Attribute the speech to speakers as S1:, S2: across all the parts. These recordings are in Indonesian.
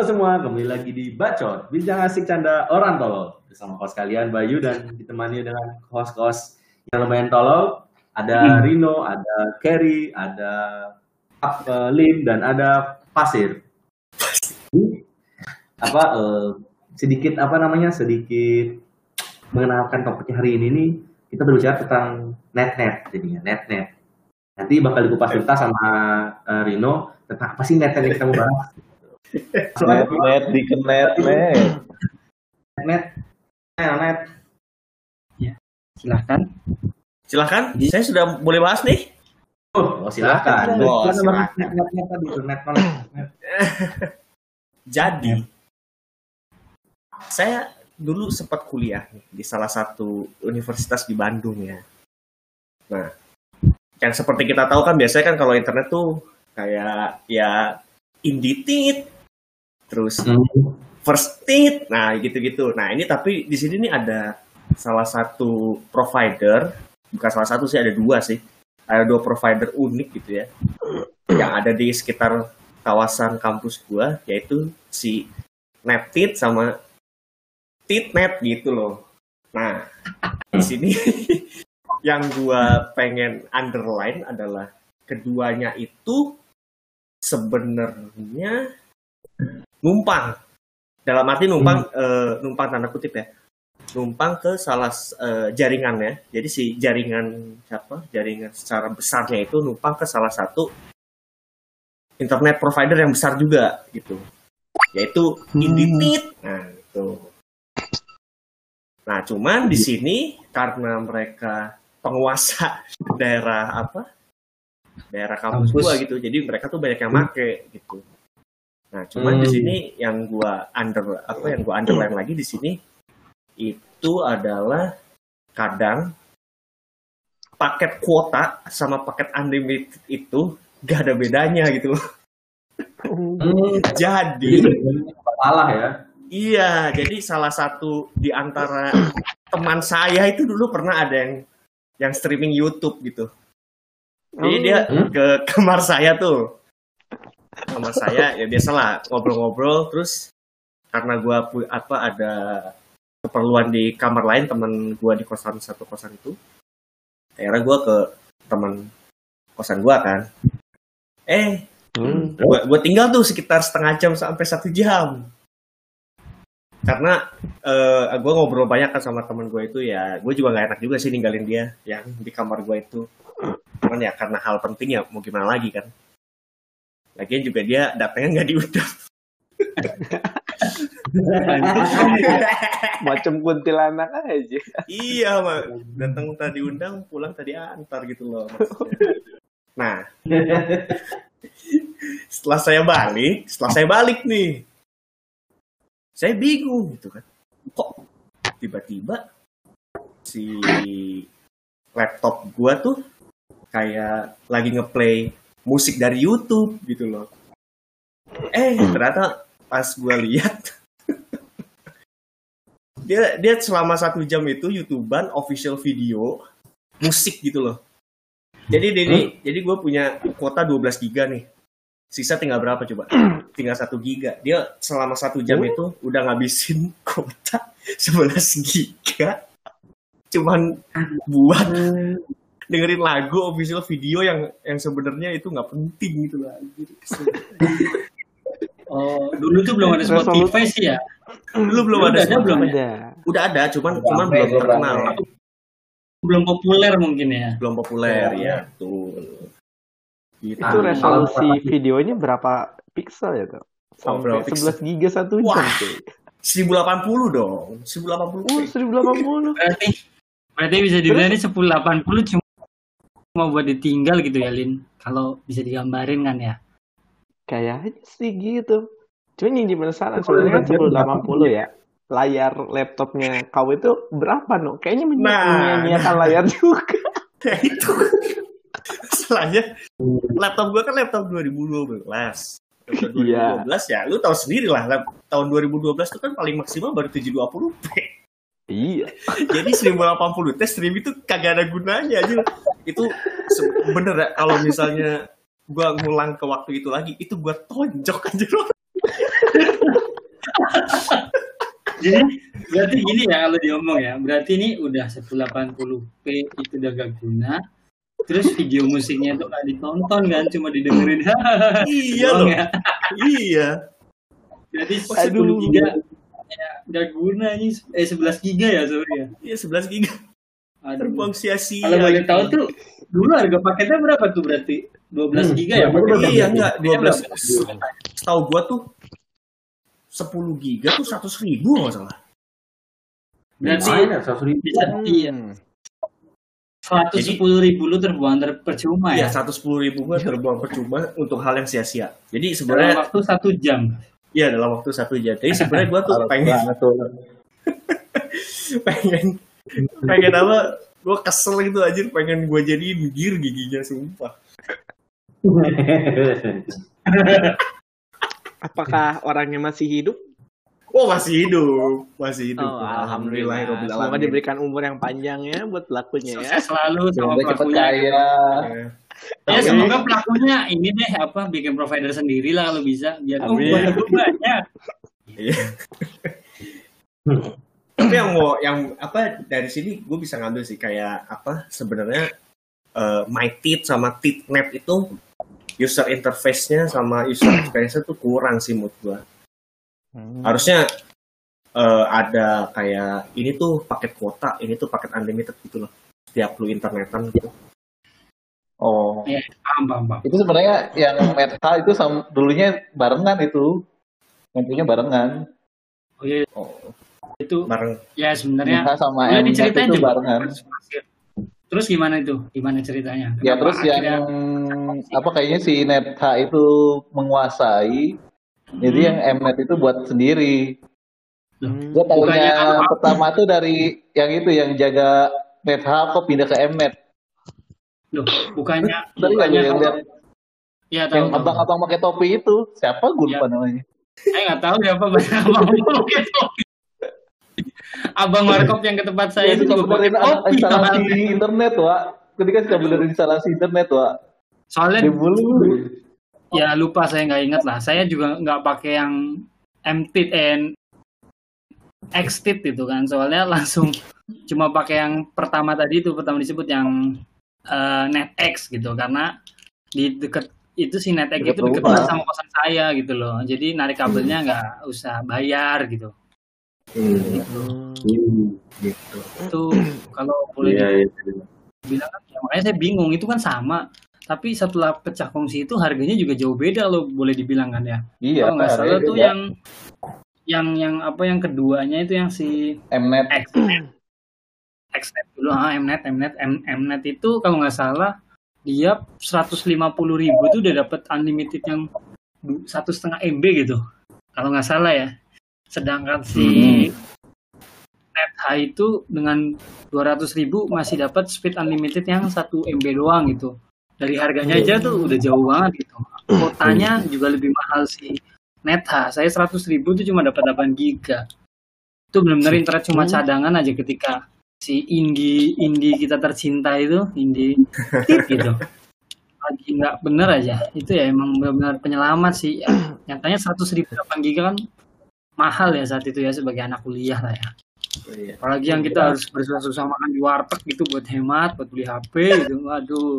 S1: Halo semua, kembali lagi di Bacot, bincang asik canda orang tolol. Bersama host kalian Bayu dan ditemani dengan host-host yang lumayan tolol. Ada Rino, ada Kerry, ada uh, Lim, dan ada Pasir. Apa eh, sedikit apa namanya sedikit mengenalkan topik hari ini nih kita berbicara tentang net-net jadinya net-net. Nanti bakal dikupas tuntas sama eh, Rino tentang apa sih net-net yang kita mau bahas.
S2: Net net di net net
S1: net net net
S3: Silahkan.
S4: Silahkan, saya sudah boleh bahas nih.
S1: oh, oh silakan
S4: Oh,
S1: Kan namanya
S4: silakan.
S1: net net net tadi tuh net net net.
S4: Jadi, saya dulu sempat kuliah di salah satu universitas di Bandung ya. Nah, yang seperti kita tahu kan biasanya kan kalau internet tuh kayak ya Indeed, terus
S1: Hmm.
S4: First Tit, nah gitu-gitu. Nah ini tapi di sini nih ada salah satu provider, bukan salah satu sih ada dua sih, ada dua provider unik gitu ya, yang ada di sekitar kawasan kampus gua, yaitu si Neptit sama Titnet gitu loh. Nah di sini yang gua pengen underline adalah keduanya itu sebenarnya numpang. Dalam arti numpang eh, numpang tanda kutip ya. Numpang ke salah s- eh, jaringannya jadi si jaringan siapa? Jaringan secara besarnya itu numpang ke salah satu internet provider yang besar juga gitu. Yaitu Indeed nah itu nah cuman di sini karena mereka penguasa daerah apa? Daerah kampus
S3: Kampus.
S4: gua gitu jadi mereka tuh banyak yang make gitu Nah, cuman di
S1: Hmm.
S4: sini yang gua under apa yang gua underline lagi di sini itu adalah kadang paket kuota sama paket unlimited itu gak ada bedanya gitu.
S1: Hmm,
S4: Jadi
S1: salah ya
S4: iya, jadi salah satu di antara teman saya itu dulu pernah ada yang yang streaming YouTube gitu. Jadi dia
S1: Hmm.
S4: ke kamar saya tuh. Kamar saya ya biasalah ngobrol-ngobrol terus karena gua apa ada keperluan di kamar lain teman gua di kosan satu kosan itu. Akhirnya gua ke teman kosan gua kan. Eh,
S2: Hmm.
S4: gua, gua tinggal tuh sekitar setengah jam sampai satu jam. Karena eh gue ngobrol banyak kan sama teman gue itu ya, gue juga nggak enak juga sih ninggalin dia yang di kamar gue itu. Cuman ya karena hal penting ya mau gimana lagi kan. Lagian juga dia datangnya nggak diundang.
S2: macam kuntilanak aja
S4: iya, mak. datang tadi undang, pulang tadi antar gitu loh. maksudnya. Nah, setelah saya balik, setelah saya balik nih, saya bingung gitu kan. Kok tiba-tiba si laptop gua tuh kayak lagi ngeplay musik dari YouTube gitu loh. Eh, ternyata pas gua lihat dia dia selama satu jam itu youtuban official video musik gitu loh. Jadi ini jadi gue punya kuota 12 giga nih. Sisa tinggal berapa coba? Tinggal satu giga. Dia selama satu jam itu udah ngabisin kuota 11 giga. Cuman buat dengerin lagu official video yang yang sebenarnya itu nggak penting gitu lah.
S3: Oh, dulu tuh belum ada Spotify sih ya.
S4: Dulu belum
S3: Udah
S4: ada,
S3: ada, belum
S2: ada
S4: Udah ada, cuman
S1: Udah
S4: cuman belum terkenal.
S3: Belum populer mungkin ya.
S4: Belum populer
S1: Iya.
S4: ya, betul. Gitu.
S2: itu
S1: Ah,
S2: resolusi
S1: kalau-
S2: videonya berapa pixel ya tuh sampai
S4: berapa pixel?
S2: 11 giga satu jam
S4: Wah.
S2: cuy
S4: 1080 dong. 1080
S2: oh 1080
S3: Berarti berarti bisa dibilang ini 1080 cuma cuma buat ditinggal gitu ya, Lin. Kalau bisa digambarin kan ya.
S2: kayaknya sih gitu cuman yang penasaran sebenarnya kan 1080 ya layar laptopnya kau itu berapa no kayaknya menyi-
S4: Nah.
S2: menyia-nyiakan layar juga
S4: Ya itu. Masalahnya laptop gua kan laptop 2012. Laptop 2012
S2: Iya.
S4: ya, lu tahu sendiri lah. Tahun 2012 itu kan paling maksimal baru 720p.
S2: Iya
S4: Jadi 1080 t stream itu kagak ada gunanya aja. Itu bener ya kalau misalnya gua ngulang ke waktu itu lagi, itu gua tonjok aja loh.
S3: Jadi berarti gini ya kalau diomong ya. Berarti ini udah 1080p itu udah gak guna. Terus video musiknya tuh gak ditonton kan, cuma didengerin.
S4: Iya loh.
S3: ya.
S4: Iya.
S3: Jadi
S2: Aduh.
S3: 10 giga ya, gak guna ini eh 11 giga ya sorry ya.
S4: Iya 11 giga terbuang sia-sia.
S3: Kalau boleh tahu tuh dulu harga paketnya berapa tuh berarti? 12 giga ya paketnya?
S4: Iya enggak, dia
S1: 12.
S4: Setahu gua tuh 10 giga tuh 100 ribu nggak salah.
S3: Berarti
S1: ya, 100 ribu.
S3: bisa iya.
S2: Hmm.
S3: 110 ribu lu terbuang ter percuma
S4: Iya,
S3: ya.
S4: 110 ribu gua terbuang percuma untuk hal yang sia-sia. Jadi
S3: Dalam
S4: sebenarnya
S3: waktu satu jam.
S4: Iya dalam waktu satu jam. Jadi sebenarnya gua tuh pengen pengen pengen apa? Gua kesel gitu aja pengen gua jadiin gear giginya sumpah.
S2: Apakah orangnya masih hidup?
S4: Oh masih hidup, masih hidup.
S2: Oh,
S4: Alhamdulillah,
S2: alhamdulillah. Semoga diberikan umur yang panjang ya buat pelakunya ya.
S3: Selalu sama pelakunya.
S5: kaya.
S4: Ya.
S3: Ya
S4: Amin.
S3: semoga pelakunya ini deh apa bikin provider sendiri lah kalau bisa biar oh banyak.
S4: Iya. Tapi yang mau yang apa dari sini gue bisa ngambil sih kayak apa sebenarnya eh, my teeth sama teeth map itu user interface-nya sama user experience-nya tuh kurang sih menurut gue.
S2: Hmm.
S4: Harusnya eh, ada kayak ini tuh paket kuota, ini tuh paket unlimited gitu loh. Setiap lu internetan gitu.
S5: Oh,
S3: Paham paham paham.
S5: itu sebenarnya yang Meta itu sama, dulunya barengan itu. Yang punya barengan.
S3: Oh iya
S4: Oh,
S3: itu
S4: bareng
S3: ya sebenarnya
S5: Meta sama Mnet
S3: diceritain
S5: itu
S3: juga.
S5: barengan.
S3: Terus gimana itu? Gimana ceritanya?
S5: Ya
S3: Kenapa
S5: terus yang
S3: akhirnya-
S5: apa kayaknya si Netha itu menguasai. Jadi
S3: Hmm.
S5: yang Mnet itu buat sendiri.
S2: Hmm.
S5: Gue tahunya pertama tuh dari yang itu yang jaga Netha kok pindah ke Mnet.
S3: Loh, bukannya bukannya
S5: yang
S3: kalau-
S5: lihat
S3: ya tahu.
S5: yang abang-abang pakai topi itu siapa gue lupa
S3: Ya.
S5: namanya.
S3: Saya nggak tahu siapa abang pakai topi. Abang Markop yang ke tempat saya
S5: Itu
S3: itu juga pakai topi.
S5: instalasi internet Wak. Ketika suka benerin instalasi internet Wak.
S3: Soalnya
S5: mulu.
S3: ya lupa saya nggak ingat lah. Saya juga nggak pakai yang MTIT and XTIT itu kan. Soalnya langsung cuma pakai yang pertama tadi itu pertama disebut yang eh, NetX gitu karena di deket itu si NetX
S5: Deket
S3: itu deket banget sama kosan saya gitu loh. Jadi narik kabelnya nggak usah bayar gitu.
S2: Hmm.
S4: gitu.
S3: Itu kalau boleh
S1: Iya, iya.
S3: bilang kan ya, makanya saya bingung itu kan sama tapi setelah pecah kongsi itu harganya juga jauh beda loh boleh dibilang kan ya
S5: Iya.
S3: kalau nggak salah tuh yang yang yang apa yang keduanya itu yang si
S5: Mnet.
S3: X Xnet dulu. Ah Mnet Mnet M, Mnet itu kalau nggak salah dia 150.000 ribu itu udah dapat unlimited yang satu setengah MB gitu. Kalau nggak salah ya. Sedangkan si NetH itu dengan 200.000 ribu masih dapat speed unlimited yang 1 MB doang gitu. Dari harganya aja tuh udah jauh banget gitu. Kuotanya juga lebih mahal si NetH saya 100.000 ribu tuh cuma dapat 8 giga. Itu benar-benar internet cuma cadangan aja ketika si Indi Indi kita tercinta itu Indi gitu. Lagi nggak bener aja. Itu ya emang benar-benar penyelamat sih. Ya, nyatanya 100 ribu 8 giga kan mahal ya saat itu ya sebagai anak kuliah lah ya.
S4: Iya.
S3: apalagi yang kita harus bersusah-susah makan di warteg gitu buat hemat buat beli HP gitu. Waduh.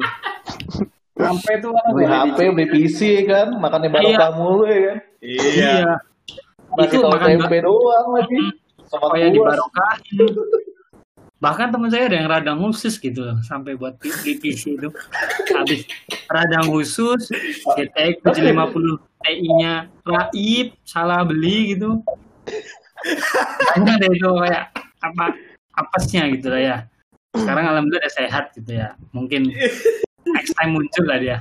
S3: Sampai tuh? Kan
S5: Beli HP, beli PC kan, makannya barokah mulu ya kan.
S4: Iya.
S3: iya
S5: Masih
S3: Itu makan
S5: tempe doang lagi. Sama
S3: kayak
S5: kuas.
S3: dibarokahin bahkan teman saya ada yang radang khusus gitu loh sampai buat beli PC itu habis radang khusus GTX 750 Ti nya raib salah beli gitu. Banyak deh itu kayak apa apesnya gitu lah ya. Sekarang alhamdulillah udah sehat gitu ya mungkin next time muncul lah dia.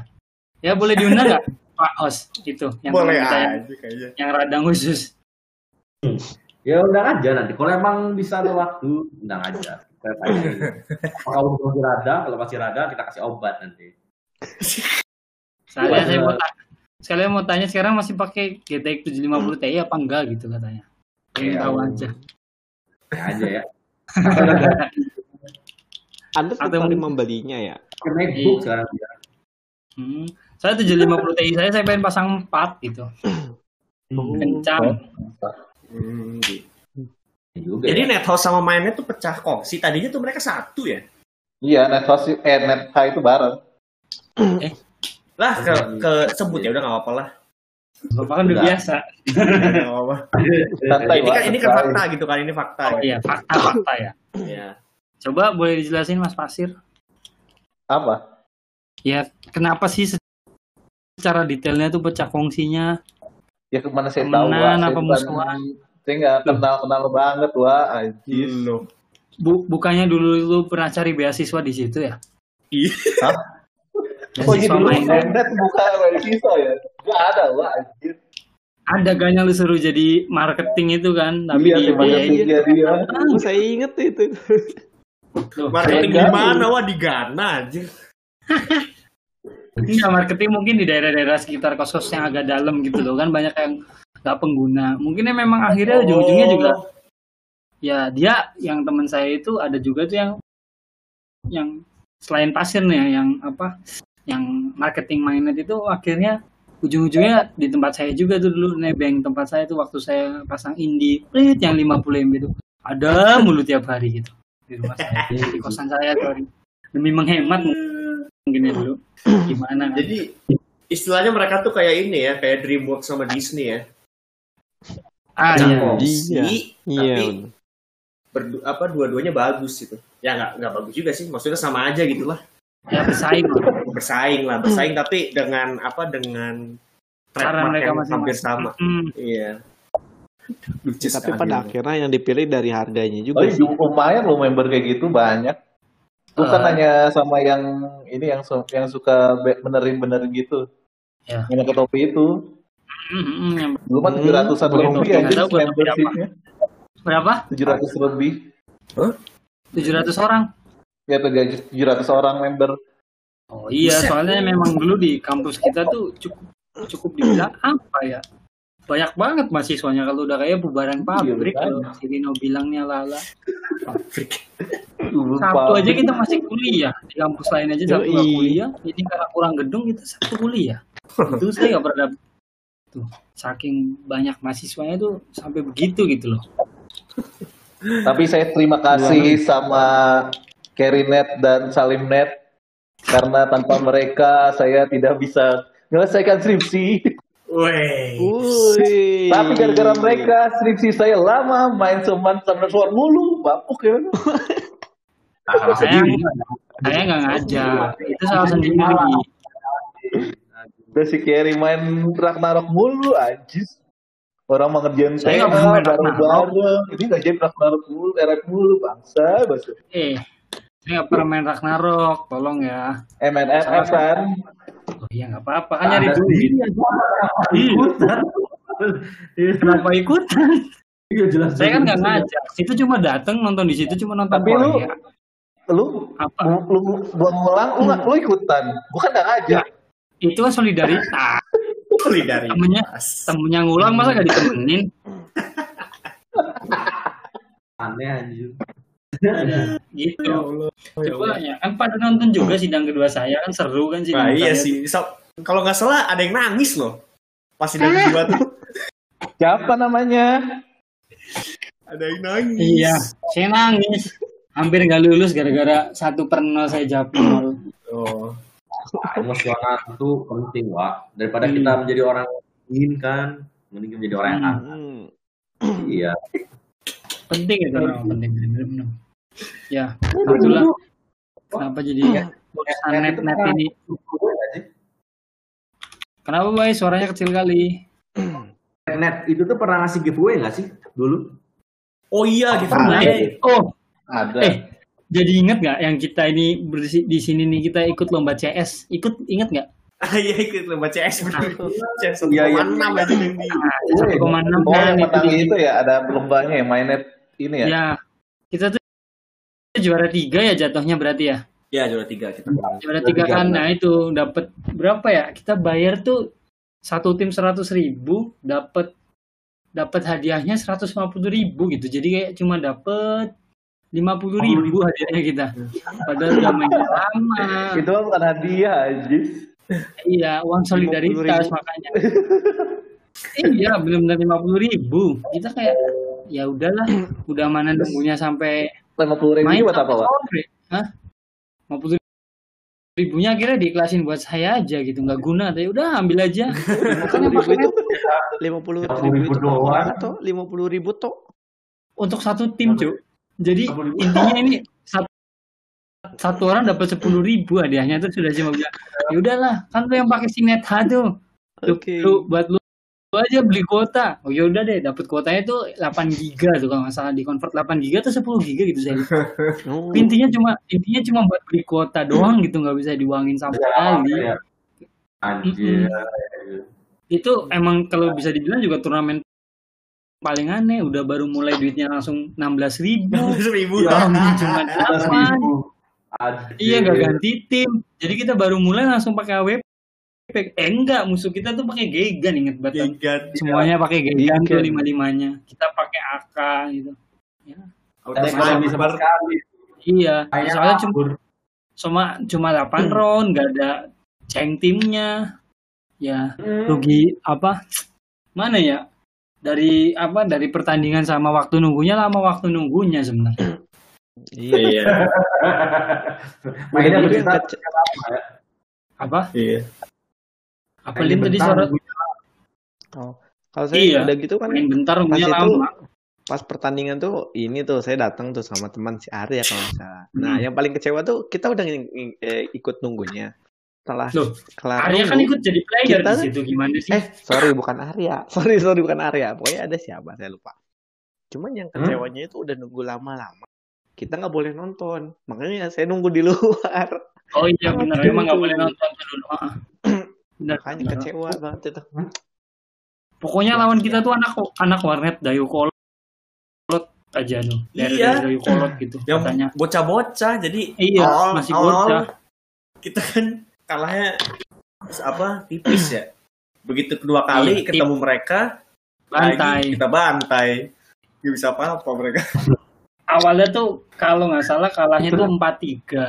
S3: Ya boleh diundang nggak Pak Os? Itu yang
S4: Boleh
S3: yang,
S4: aja kayaknya.
S3: yang radang khusus
S1: Ya undang aja nanti. Kalau emang bisa ada waktu, undang aja. Tanya. Kalau masih rada, kalau masih rada kita kasih obat nanti.
S3: Saya saya
S1: iya.
S3: mau tanya, sekalian mau tanya sekarang masih pakai GTX 750 Ti apa enggak gitu katanya. Pengen
S1: Iya.
S3: tahu aja.
S1: Ya aja ya.
S2: Anda tertarik
S3: mungkin-
S2: membelinya ya?
S1: Pakai MacBook sekarang dia.
S3: Hmm. Saya 750 Ti saya saya pengen pasang 4 gitu. Kencang.
S4: Hmm, gitu.
S1: Ya juga
S4: Jadi
S1: ya.
S4: net house sama mainnet tuh pecah kongsi. Tadinya tuh mereka satu ya.
S5: Iya, net house eh net high itu bareng.
S4: Lah ke, ke sebut ya udah nggak apa-apa lah.
S3: Bapak kan udah biasa.
S4: Apa-apa. Ini kan ini kan fakta gitu kan ini fakta.
S3: Oh iya, fakta-fakta ya.
S4: Ya.
S3: Coba boleh dijelasin Mas Pasir?
S5: Apa?
S3: Ya, kenapa sih se- secara detailnya tuh pecah kongsinya?
S5: Ya ke mana saya tahu,
S3: apa musuhan?
S5: Saya nggak kenal-kenal banget, Wak. Anjir.
S4: Loh.
S3: Bu, bukannya dulu lu pernah cari beasiswa di situ ya?
S4: Iya.
S5: Hah? Oh iya
S3: Beasiswa
S5: dulu net buka beasiswa ya? Nggak ada, Wak. Anjir.
S3: Ada gak yang lu suruh jadi marketing itu kan? Tapi
S5: Iya,
S3: di
S5: dia dia.
S2: Oh, saya inget itu.
S3: Loh,
S4: Marketing di mana? Wah di Ghana anjir.
S3: Enggak, marketing mungkin di daerah-daerah sekitar kos-kos yang agak dalam gitu loh kan banyak yang nggak pengguna. Mungkin ya memang akhirnya ujung-ujungnya
S4: Oh.
S3: juga ya dia yang teman saya itu ada juga tuh yang yang selain pasir nih ya, yang apa yang marketing mainnet itu akhirnya ujung-ujungnya di tempat saya juga tuh dulu nebeng tempat saya tuh waktu saya pasang indie prit yang 50 MB itu ada mulu tiap hari gitu di rumah saya di kosan saya sorry. demi menghemat mungkin ya dulu gimana
S4: Jadi istilahnya mereka tuh kayak ini ya, kayak DreamWorks sama Disney ya.
S3: Ah
S4: Pecah
S3: iya
S2: Iya. Iya.
S4: tapi
S2: bener.
S4: berdu- apa dua-duanya bagus gitu. Ya nggak nggak bagus juga sih, maksudnya sama aja gitu lah.
S3: ya bersaing lah.
S4: Bersaing lah, bersaing tapi dengan apa dengan
S3: cara
S4: trademark
S3: mereka
S4: yang hampir sama.
S3: Hmm,
S4: Iya. Lucu
S2: Tapi
S4: sekali.
S2: pada akhirnya yang dipilih dari harganya
S5: Oh,
S2: juga sih.
S5: iya, lumayan loh member kayak gitu banyak. Bukan
S3: Eh.
S5: hanya sama yang ini yang yang suka be- benerin-benerin gitu.
S3: Ya.
S5: Yang pakai topi itu.
S3: Yang-
S5: Dulu mah tujuh ratusan lebih aja membershipnya.
S3: berapa
S5: Tujuh ratus lebih.
S3: 700 orang
S5: Ya tujuh ratus orang member.
S3: oh iya
S4: Buset.
S3: soalnya memang dulu di kampus kita tuh cukup cukup dibilang apa ya banyak banget mahasiswanya kalau udah kayak bubaran pabrik
S5: Iya,
S3: kalau si Rino bilangnya lala
S5: Dulu
S3: Sabtu aja
S5: pabrik.
S3: kita masih kuliah di kampus lain aja Sabtu kuliah ini karena kurang gedung kita Sabtu kuliah itu saya nggak pernah. Tuh saking banyak mahasiswanya tuh sampai begitu gitu loh.
S5: Tapi saya terima kasih sama Kerinet dan Salimnet karena tanpa mereka saya tidak bisa menyelesaikan skripsi.
S4: Weh.
S2: Wih.
S5: Tapi gara-gara mereka skripsi saya lama main seman Thundersword mulu, bapuk ya.
S3: Saya nggak ngajak itu salah sendiri
S5: Udah si Kerry main Ragnarok mulu, anjis. Orang mau ngerjain
S3: Saya nggak
S5: tema
S3: pernah main
S5: bareng-bareng. Ini ngerjain Ragnarok mulu, Eret mulu, bangsa, bangsa.
S3: eh saya nggak pernah main Ragnarok tolong ya
S5: MNFF kan.
S3: oh iya nggak apa-apa kan nyari duit
S1: ikutan. Iya,
S3: kenapa ikutan
S1: Iya jelas.
S3: saya kan nggak ngajak situ cuma dateng nonton di situ cuma nonton
S5: Tapi lu-
S3: Korea
S5: Lu,
S3: apa
S5: lu, lu belum ngulang, lu, lu ikutan. Bukan nggak ngajak.
S3: Itu kan solidaritas
S4: Solidaritas.
S3: temennya temennya ngulang masa gak ditemenin
S1: Aneh anjir.
S3: gitu coba ya kan pada nonton juga sidang kedua saya kan seru kan sidang
S4: Nah, iya sih. So- kalau nggak salah ada yang nangis loh. Pas sidang kedua tuh
S5: Siapa namanya?
S4: ada yang nangis.
S3: iya saya nangis hampir nggak lulus gara-gara satu per nol saya jawab nol
S4: Oh.
S1: Nah, emosional itu penting, Wak. Daripada
S3: Hmm.
S1: kita menjadi orang yang inginkan, mending menjadi orang yang
S3: Hmm.
S1: aneh.
S2: Hmm.
S1: Iya.
S3: penting itu memang penting benar-benar ya itulah kenapa jadi urusan net net ini kenapa boy suaranya kecil kali
S1: Net itu tuh pernah ngasih giveaway nggak sih dulu?
S4: Oh iya gitu.
S5: Pernah.
S4: Eh,
S3: oh
S5: Ada.
S3: eh jadi inget nggak yang kita ini di sini nih kita ikut lomba CS ikut inget nggak
S4: Ah, iya ikut lomba CS bener. CS
S1: Iya, iya.
S4: 1,6 aja yang di.
S3: satu koma enam
S5: Oh,
S3: kan itu
S5: ya, ada lombanya ya, mainnet ini ya.
S3: ya kita tuh juara tiga ya jatuhnya berarti ya
S4: Ya juara tiga kita.
S3: juara tiga kan
S5: benar.
S3: nah itu dapat berapa ya kita bayar tuh satu tim seratus ribu dapat dapat hadiahnya seratus lima puluh ribu gitu jadi kayak cuma dapat lima puluh ribu hadiahnya kita. Padahal udah main lama.
S5: Itu bukan hadiah, anjir.
S3: iya uang solidaritas
S2: 50.000.
S3: makanya. Iya benar-benar lima puluh ribu. Kita kayak ya udahlah udah mana nunggunya sampai
S5: lima puluh ribu
S3: main
S5: buat apa pak?
S3: Hah? 50 ribunya akhirnya diiklasin buat saya aja gitu nggak guna. Tapi udah ambil aja.
S2: Lima puluh ribu itu lima puluh ribu
S1: 50.000
S2: itu lima puluh ribu toh?
S3: Untuk satu tim cuy jadi
S1: 50.000.
S3: intinya ini satu, satu orang dapat sepuluh ribu hadiahnya itu sudah cuma bilang ya udahlah kan lu yang pakai sinetha tuh lu buat lu, lu aja beli kuota oh ya udah deh dapat kuotanya tuh 8 giga tuh kalau nggak salah di convert 8 giga atau 10 giga gitu saya.
S2: Oh.
S3: intinya cuma intinya cuma buat beli kuota doang gitu nggak bisa diuangin sama sekali
S1: Ya. Anjir.
S3: itu emang kalau bisa dibilang juga turnamen paling aneh udah baru mulai duitnya langsung 16 ribu.
S4: ribu.
S3: Cuma delapan iya nggak ganti tim. Jadi kita baru mulai langsung pakai AWP eh enggak musuh kita tuh pakai Gegan inget banget.
S4: Gigan.
S3: semuanya pakai Gegan tuh lima limanya kita pakai AK gitu. Ya.
S1: Ekonomi sama sekali.
S3: iya
S1: Kayaknya
S3: soalnya cuma cuma cuma 8 round nggak ada ceng timnya. Ya rugi apa? Mana ya dari apa dari pertandingan sama waktu nunggunya lama waktu nunggunya sebenarnya
S2: Iya.
S4: Iya.
S1: Mainnya
S2: kece-
S1: ya.
S3: apa
S4: Iya.
S3: apa Lin tadi sorot
S2: Oh. Kalau saya
S3: Iya.
S2: udah gitu kan
S3: main bentar
S2: pas
S3: nunggunya
S2: itu
S3: lama
S2: pas pertandingan tuh ini tuh saya datang tuh sama teman si Arya kalau nggak salah. Nah,
S3: Hmm.
S2: yang paling kecewa tuh kita udah eh, ikut nunggunya. Setelah
S3: Loh,
S2: kelar
S3: Arya kan ikut jadi player
S2: Kita-
S3: di situ gimana sih
S2: Eh, sorry bukan Arya. Sorry, sorry bukan Arya. Pokoknya ada siapa saya lupa. Cuman yang kecewanya itu udah nunggu lama-lama. Kita nggak boleh nonton. Makanya saya nunggu di luar.
S3: oh iya benar emang nggak boleh nonton dulu Ah. benar
S2: Makanya
S3: benar.
S2: kecewa banget itu.
S3: pokoknya lawan kita tuh anak anak warnet dayu kolot aja tuh dari
S4: Iya.
S3: dayu kolot gitu
S4: Yang
S3: katanya
S4: bocah-bocah jadi
S3: Iya,
S4: awal-
S3: masih bocah.
S4: Kita kan kalahnya apa tipis ya. Begitu kedua kali
S3: Iya,
S4: ketemu mereka
S3: bantai
S4: lagi kita bantai. Gak bisa apa-apa mereka.
S3: awalnya tuh kalau nggak salah kalahnya tuh empat tiga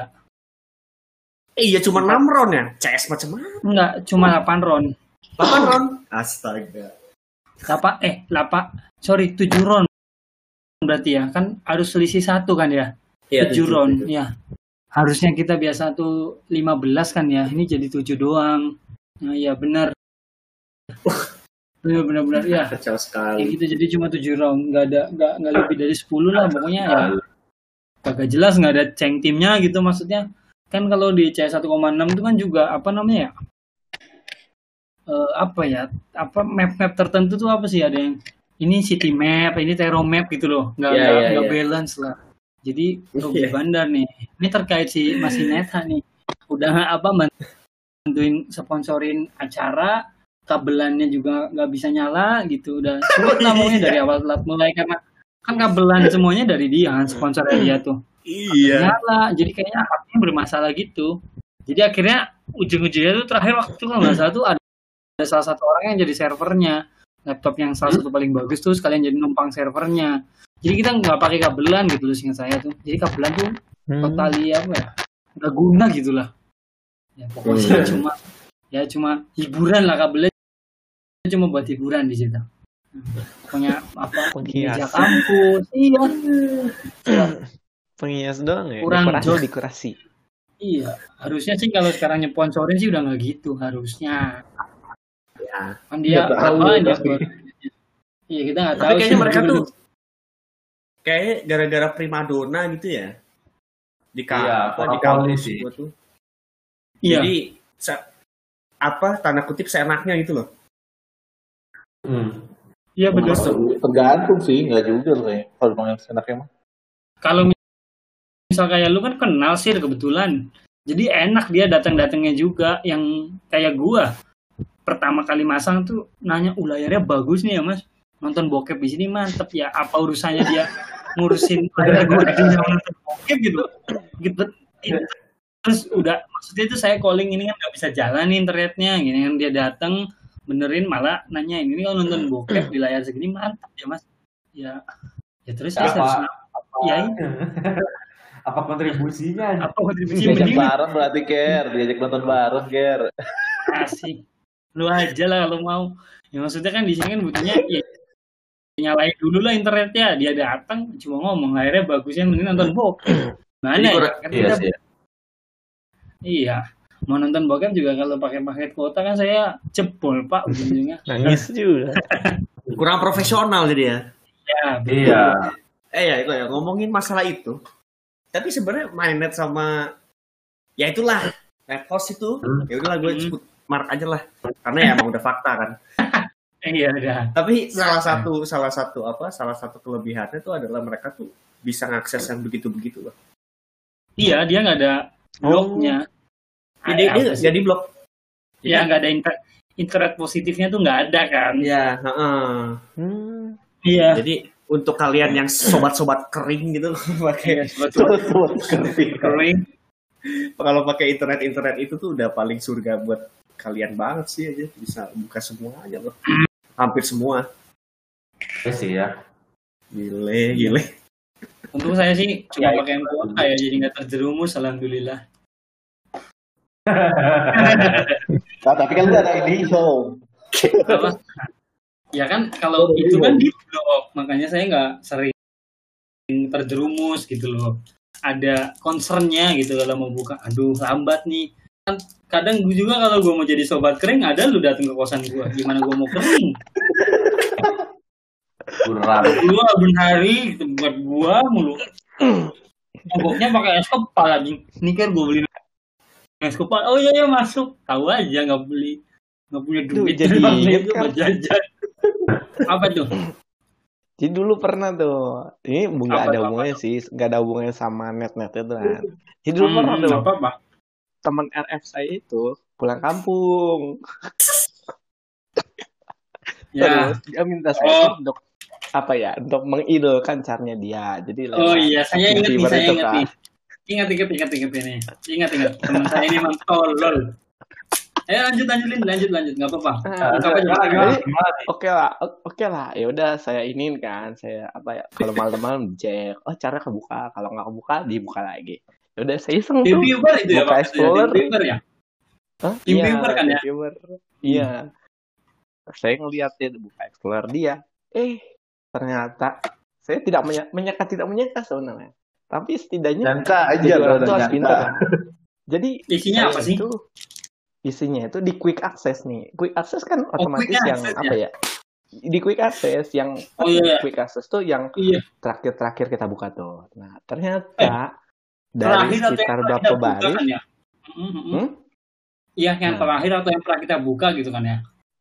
S4: iya cuma 6 round ya. CS macam mana?
S3: Enggak, cuma 8 round.
S4: 8 round. Astaga.
S3: 8 eh 8 sorry 7 round berarti ya kan harus selisih satu kan ya
S4: Iya,
S3: 7
S4: tujuh,
S3: round
S4: tujuh.
S3: ya harusnya kita biasa tuh 15 kan ya ini jadi 7 doang. Nah ya benar. Benar benar benar ya
S4: Kacau sekali.
S3: gitu jadi cuma 7 round nggak ada nggak nggak lebih dari 10 lah pokoknya ya. Kagak jelas nggak ada ceng timnya gitu maksudnya. Kan kalau di CS 1,6 itu kan juga apa namanya ya? Eh, apa ya? Apa map-map tertentu tuh apa sih? Ada yang ini city map ini terro map gitu loh. Nggak
S4: Iya,
S3: nggak
S4: iya,
S3: nggak
S4: iya.
S3: balance lah jadi rugi
S4: Iya.
S3: bandar nih ini terkait si masih Netha nih. Udah apa bantuin sponsorin acara kabelannya juga nggak bisa nyala gitu. Udah sulit lah maunya dari awal telat mulai karena kan kabelan semuanya dari dia kan sponsornya dia tuh.
S4: Iya.
S3: nyala jadi kayaknya akhirnya bermasalah gitu. Jadi akhirnya ujung-ujungnya tuh terakhir waktu nggak salah tuh ada, ada salah satu orang yang jadi servernya laptop yang salah satu paling bagus tuh sekalian jadi numpang servernya jadi kita nggak pakai kabelan gitu loh seingat saya tuh jadi kabelan tuh
S2: Hmm.
S3: totali apa ya nggak guna gitulah ya pokoknya
S4: Hmm.
S3: cuma ya cuma hiburan lah kabelnya cuma buat hiburan di situ pokoknya apa
S2: Penghias.
S3: kampus iya
S2: Penghias doang ya.
S3: Kurang
S2: dekorasi,
S3: jauh.
S2: dekorasi.
S3: Iya, harusnya sih kalau sekarang nyponsorin sih udah nggak gitu harusnya.
S4: Ya.
S3: Kan dia apa aja Iya kita nggak tahu.
S4: Tapi kayaknya
S3: sih.
S4: mereka tuh kayak gara-gara primadona gitu ya. Di ka-
S1: Iya,
S4: apa di kampus
S1: sih.
S4: gua tuh.
S3: Iya.
S4: Jadi se- apa tanda kutip seenaknya gitu loh.
S1: Hmm.
S3: Iya betul.
S5: Tergantung sih, nggak juga loh kayak kalau main enaknya mah.
S3: Kalau misal kayak lu kan kenal sih kebetulan. Jadi enak dia datang-datangnya juga yang kayak gua. Pertama kali masang tuh nanya, "Uh, layarnya bagus nih ya, Mas. Nonton bokep di sini mantep ya. Apa urusannya dia ngurusin layar nonton bokep gitu." Gitu. Terus udah maksudnya itu saya calling ini kan nggak bisa jalan nih internetnya, gini kan dia datang benerin malah nanya ini kalau nonton bokep di layar segini mantap ya mas ya ya terus saya
S1: Apa?
S3: ya
S1: Apa kontribusinya?
S3: apa kontribusi
S5: Diajak bareng berarti Ker, diajak nonton bareng Ker.
S3: asik lu aja lah kalau mau Ya maksudnya kan di sini kan butuhnya ya nyalain dulu lah internetnya dia datang cuma ngomong akhirnya bagusnya mending nonton bokep mana
S4: Jadi
S3: ya kan
S1: Iya
S3: kita
S1: sih.
S3: iya mau nonton bokep juga kalau pakai paket kuota kan saya jebol pak ujungnya
S2: Nangis juga.
S4: Kurang profesional jadi ya.
S3: ya
S1: Iya.
S4: Eh ya itu ya ngomongin masalah itu. Tapi sebenarnya mainnet sama ya itulah host itu
S1: Hmm.
S4: ya udahlah gue
S3: Hmm.
S4: sebut mark aja lah karena ya emang udah fakta kan.
S3: iya udah
S4: Tapi salah satu salah satu apa salah satu kelebihannya itu adalah mereka tuh bisa ngakses yang begitu-begitu loh.
S3: iya dia nggak ada blognya
S4: Jadi
S3: Ada
S4: dia
S3: sih?
S4: jadi blog.
S3: ya nggak ada inter internet positifnya tuh nggak ada kan
S4: Ya, heeh.
S2: Hmm.
S3: iya
S4: Jadi untuk kalian yang sobat-sobat kering gitu pakai
S3: betul kering
S4: kalau pakai internet-internet itu tuh udah paling surga buat kalian banget sih aja bisa buka semuanya loh. Hampir semua.
S1: Iya sih ya.
S4: Gile, gile.
S3: Untung saya sih cuma
S1: Ya,
S3: pakai yang kuota ya, jadi nggak terjerumus, alhamdulillah.
S5: Nah, tapi kan lu ada show.
S3: Apa? ya kan kalau itu kan di blog, makanya saya nggak sering terjerumus gitu loh. Ada concernnya gitu kalau mau buka, aduh lambat nih. Kan kadang gue juga kalau gue mau jadi sobat kering, ada lu datang ke kosan gue, gimana gue mau kering?
S1: Kurang.
S3: Gua benhari gitu, buat gua mulu. Mogoknya pakai es kepal anjing. Nikir gua beli es kepal. Oh iya iya masuk. Tahu aja nggak beli. Nggak punya
S2: Duh,
S3: duit
S2: jadi kan.
S3: buat jajan. Apa tuh?
S2: Jadi dulu pernah tuh. Ini nggak ada hubungannya sih, nggak ada hubungannya sama net-net itu kan. Jadi dulu pernah
S3: Hmm,
S2: tuh
S3: apa apa?
S2: Teman RF saya itu pulang kampung.
S3: Ya.
S2: Terus dia minta saya
S3: Oh.
S2: untuk apa ya untuk mengidolkan caranya dia. Jadi
S3: Oh iya, saya ingat nih, saya ingat
S2: kan.
S3: nih. Ingat ingat ingat ingat ini. Ingat ingat. Teman saya ini memang tolol. Ayo lanjut lanjutin lanjut lanjut nggak apa-apa.
S2: Ah? Oke lah, oke lah. Ya udah saya inin kan, saya apa ya? Kalau malam-malam cek, oh cara kebuka. Kalau nggak kebuka, dibuka lagi. Ya udah saya iseng
S3: Tim
S2: tuh.
S3: viewer itu ya
S2: Buka
S3: Pak?
S2: Explorer.
S3: Tim viewer ya?
S2: Hah?
S3: Tim
S2: Iya,
S3: viewer kan ya?
S2: viewer. Iya. Saya ngeliatin buka Explorer dia. Eh, ternyata saya tidak menya- menyangka tidak menyangka sebenarnya. Tapi setidaknya
S5: Nyangka aja
S2: orang
S5: kalau
S2: tuh harus pintar. kan. Jadi
S3: Isinya apa sih?
S2: Itu, isinya itu di quick access nih. Quick access kan
S3: quick
S2: otomatis yang
S3: access
S2: apa ya? Di quick access yang
S3: Oh iya.
S2: quick access tuh yang
S3: Iya.
S2: terakhir-terakhir kita buka tuh. Nah, ternyata dari
S3: Terakhir atau
S2: sekitar berapa baris,
S3: kan ya? Mm, mm, mm.
S2: hmm?
S3: Iya, yang
S2: Nah.
S3: terakhir atau yang pernah kita buka gitu kan ya?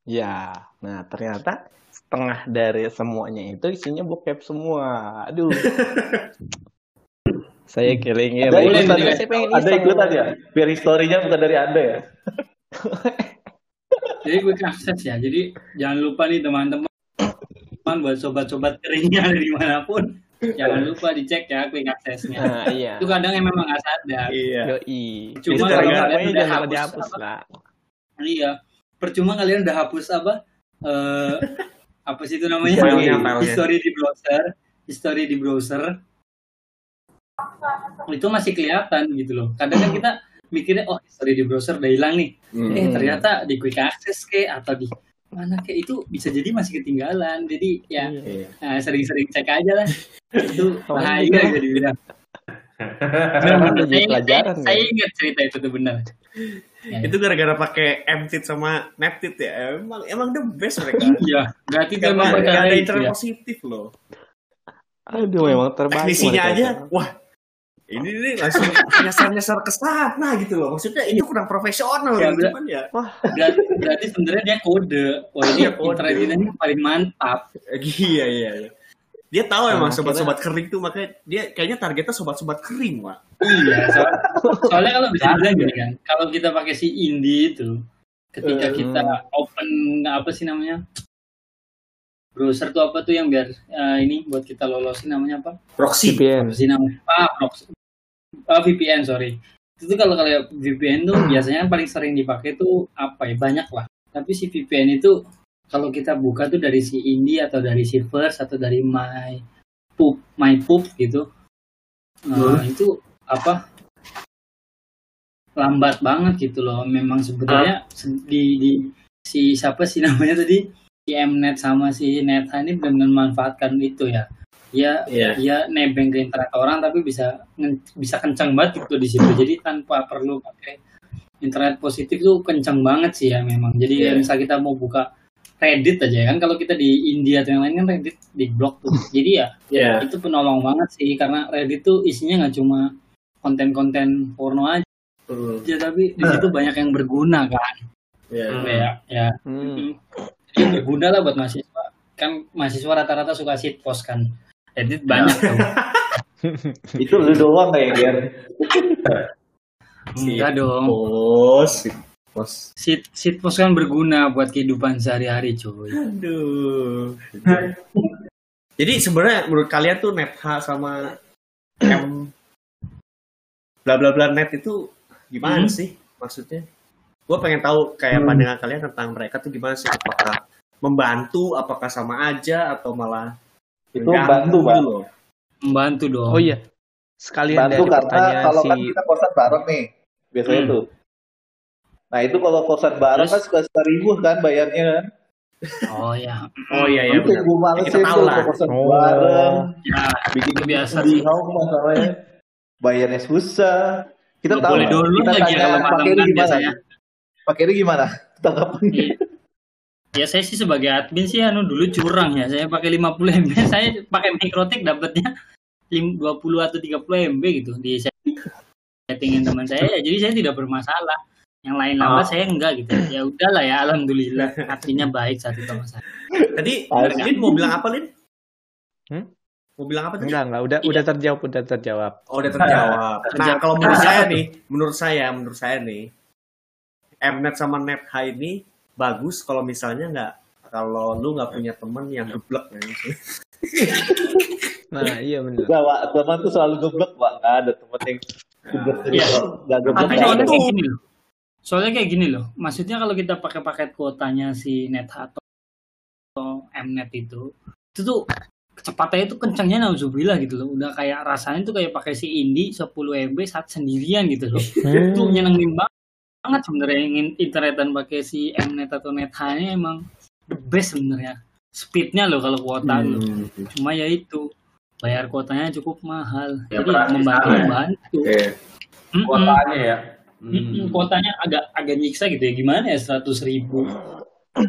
S2: Ya, nah ternyata setengah dari semuanya itu isinya bokep semua. Aduh. saya kelingin.
S5: Ada ikutan ya? Ada ikutan ya? Biar historinya bukan dari Anda ya?
S3: Jadi quick access ya. Jadi jangan lupa nih teman-teman buat sobat-sobat keringnya dari mana pun. Jangan lupa dicek ya quick accessnya.
S2: Nah, iya.
S3: Itu kadang yang memang nggak sadar.
S4: Iya.
S2: Yoi.
S3: Cuma kalau kalian udah
S2: jangan
S3: hapus
S2: dihapus
S3: apa?
S2: lah.
S3: Iya. Percuma kalian udah hapus apa? Eh apa sih itu namanya?
S4: Filenya, filenya.
S3: History di browser, history di browser. Itu masih kelihatan gitu loh. Kadang kan kita mikirnya oh history di browser udah hilang nih.
S4: Hmm.
S3: Eh ternyata di quick access ke atau di mana kayak itu bisa jadi masih ketinggalan. Jadi ya
S2: Iya.
S3: nah, sering-sering cek aja lah. Itu
S2: Oh,
S3: bahaya
S2: iya.
S3: Saya
S2: jadi
S3: ingat,
S2: pelajaran
S3: saya
S2: ya.
S3: ingat cerita itu tuh benar. Ya,
S4: Itu gara-gara pakai MTIT sama NetTIT ya. Emang emang the best mereka.
S3: Iya, berarti emang perkara
S4: ada internet
S3: ya.
S4: positif loh.
S2: Aduh, memang terbaik.
S4: Teknisinya aja, wah ini nih langsung nyasar-nyasar ke sana gitu loh. Maksudnya ini kurang profesional
S3: Ya,
S4: ya,
S3: bener.
S4: cuman ya.
S3: Berarti, berarti sebenarnya dia kode. Oh ini
S4: Iya, kode.
S3: ini paling mantap.
S4: Iya iya iya. Dia tahu
S2: Nah,
S4: emang sobat-sobat kering tuh makanya dia kayaknya targetnya sobat-sobat kering, Pak.
S3: Iya, so- soalnya kalau bisa bilang gini kan, kalau kita pakai si Indie itu, ketika
S4: Eh.
S3: kita open apa sih namanya browser tuh apa tuh yang biar eh, ini buat kita lolosin namanya apa?
S4: Proxy.
S2: VPN.
S3: Apa sih namanya? Ah, proxy. Ah, VPN sorry. Itu kalau kalau VPN tuh biasanya kan paling sering dipakai tuh apa ya banyak lah. Tapi si VPN itu kalau kita buka tuh dari si Indie atau dari si First atau dari My Poop, My Poop gitu, eh, itu apa lambat banget gitu loh. Memang sebenarnya se- di, di si siapa sih namanya tadi si Mnet sama si Netha ini benar memanfaatkan itu ya. Dia
S4: Iya.
S3: dia nebeng ke internet orang tapi bisa bisa kencang banget gitu di situ. Jadi tanpa perlu pakai internet positif tuh kencang banget sih ya memang. Jadi
S4: Iya.
S3: misal kita mau buka Reddit aja kan kalau kita di India atau yang lain kan Reddit di blok tuh. Jadi ya
S4: Iya.
S3: itu penolong banget sih karena Reddit tuh isinya nggak cuma konten-konten porno aja
S4: Hmm,
S3: tapi di situ banyak yang berguna kan
S4: Iya.
S1: Hmm.
S3: kayak ya
S2: Hmm.
S3: jadi berguna lah buat mahasiswa kan mahasiswa rata-rata suka shit post kan Reddit banyak tuh
S5: Itu lu doang kayak Ger.
S3: enggak dong
S4: Bos. Bos.
S3: shit shit post kan berguna buat kehidupan sehari-hari cuy
S4: Aduh. Jadi sebenarnya menurut kalian tuh Netha sama M bla bla bla net itu gimana
S3: Hmm.
S4: sih maksudnya? Gue pengen tahu kayak pandangan kalian tentang mereka tuh gimana sih? Apakah membantu, apakah sama aja atau malah
S5: Itu
S4: mengganggu
S5: bantu, Pak.
S4: loh?
S3: membantu dong
S2: Oh iya. Sekalian
S5: Bantu
S2: dari
S5: karena
S2: pertanyaan
S5: kalau
S2: si
S5: kan kita kosan bareng nih. Biasanya
S3: Hmm.
S5: tuh. Nah itu kalau kosan bareng
S3: Terus?
S5: kan suka suka ribu kan bayarnya kan.
S3: oh ya
S4: Oh iya iya
S5: Itu gue males
S4: lah.
S5: ke kosan
S2: Oh.
S5: bareng.
S3: ya
S5: Bikin
S3: Itu biasa
S5: di
S3: sih.
S5: masalahnya. Bayarnya susah. Kita
S3: Nggak
S5: tahu.
S3: boleh download
S5: kita
S3: lagi ya
S5: tanya
S3: malam
S5: Keri
S3: kan
S5: gimana?
S3: biasanya.
S5: Pak Keri gimana? Tanggapannya.
S3: Iya. Ya saya sih sebagai admin sih anu dulu curang ya. Saya pakai 50 MB, saya pakai Mikrotik dapatnya lim- 20 atau 30 MB gitu di settingin teman saya ya. Jadi saya tidak bermasalah. Yang lain lambat
S1: Oh.
S3: saya enggak gitu. Ya udahlah ya alhamdulillah artinya baik saat itu sama saya.
S4: Tadi. Lin mau bilang apa Lin?
S2: Hmm?
S4: Mau bilang apa tadi?
S2: enggak enggak udah udah terjawab udah terjawab.
S4: Oh udah terjawab. Nah
S3: Terjawab.
S4: kalau menurut saya nih, menurut saya, menurut saya nih, Mnet sama Netha ini bagus kalau misalnya nggak kalau lu nggak punya teman yang geblek ya.
S2: Nah, iya benar.
S5: Enggak, Pak. Teman tuh selalu geblek, Pak. Nggak ada teman yang geblek.
S3: Iya.
S5: Nggak geblek.
S3: Tapi
S5: nggak
S3: soalnya kayak gini loh. Soalnya kayak gini loh. Maksudnya kalau kita pakai paket kuotanya si Netha atau atau Mnet itu, itu tuh kecepatannya itu kencangnya nauzubillah gitu loh. Udah kayak rasanya tuh kayak pakai si Indi 10 MB saat sendirian gitu loh. Itu nyenengin banget banget sebenarnya ingin internetan pakai si Mnet atau Netha ini emang the best sebenarnya. Speednya loh kalau kuota loh. Cuma ya itu bayar kuotanya cukup mahal.
S1: Ya,
S3: Jadi membantu
S1: ya.
S3: membantu.
S4: Oke.
S3: Mm-mm.
S1: Kuotanya ya. Hmm.
S3: Mm-mm, kuotanya agak agak nyiksa gitu ya gimana ya seratus ribu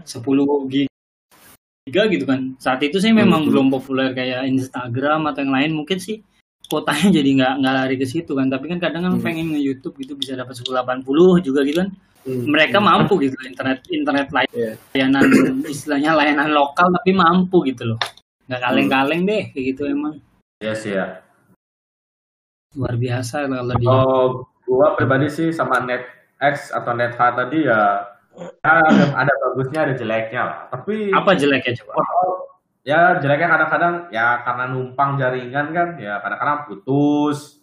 S3: sepuluh giga gitu kan saat itu sih memang belum populer kayak Instagram atau yang lain mungkin sih kuotanya jadi nggak nggak lari ke situ kan. Tapi kan kadang kan pengen nge YouTube gitu bisa dapat 1080 juga gitu kan. Mereka mampu gitu internet internet lay-
S4: Iya.
S3: layanan istilahnya layanan lokal tapi mampu gitu loh. Nggak kaleng-kaleng deh kayak gitu emang.
S1: Iya sih ya.
S3: luar biasa kalau di
S1: Kalau gua pribadi sih sama net X atau net H tadi ya ya ada, ada bagusnya ada jeleknya lah. Tapi
S3: apa jeleknya coba
S1: ya jeleknya kadang-kadang ya karena numpang jaringan kan ya kadang-kadang putus.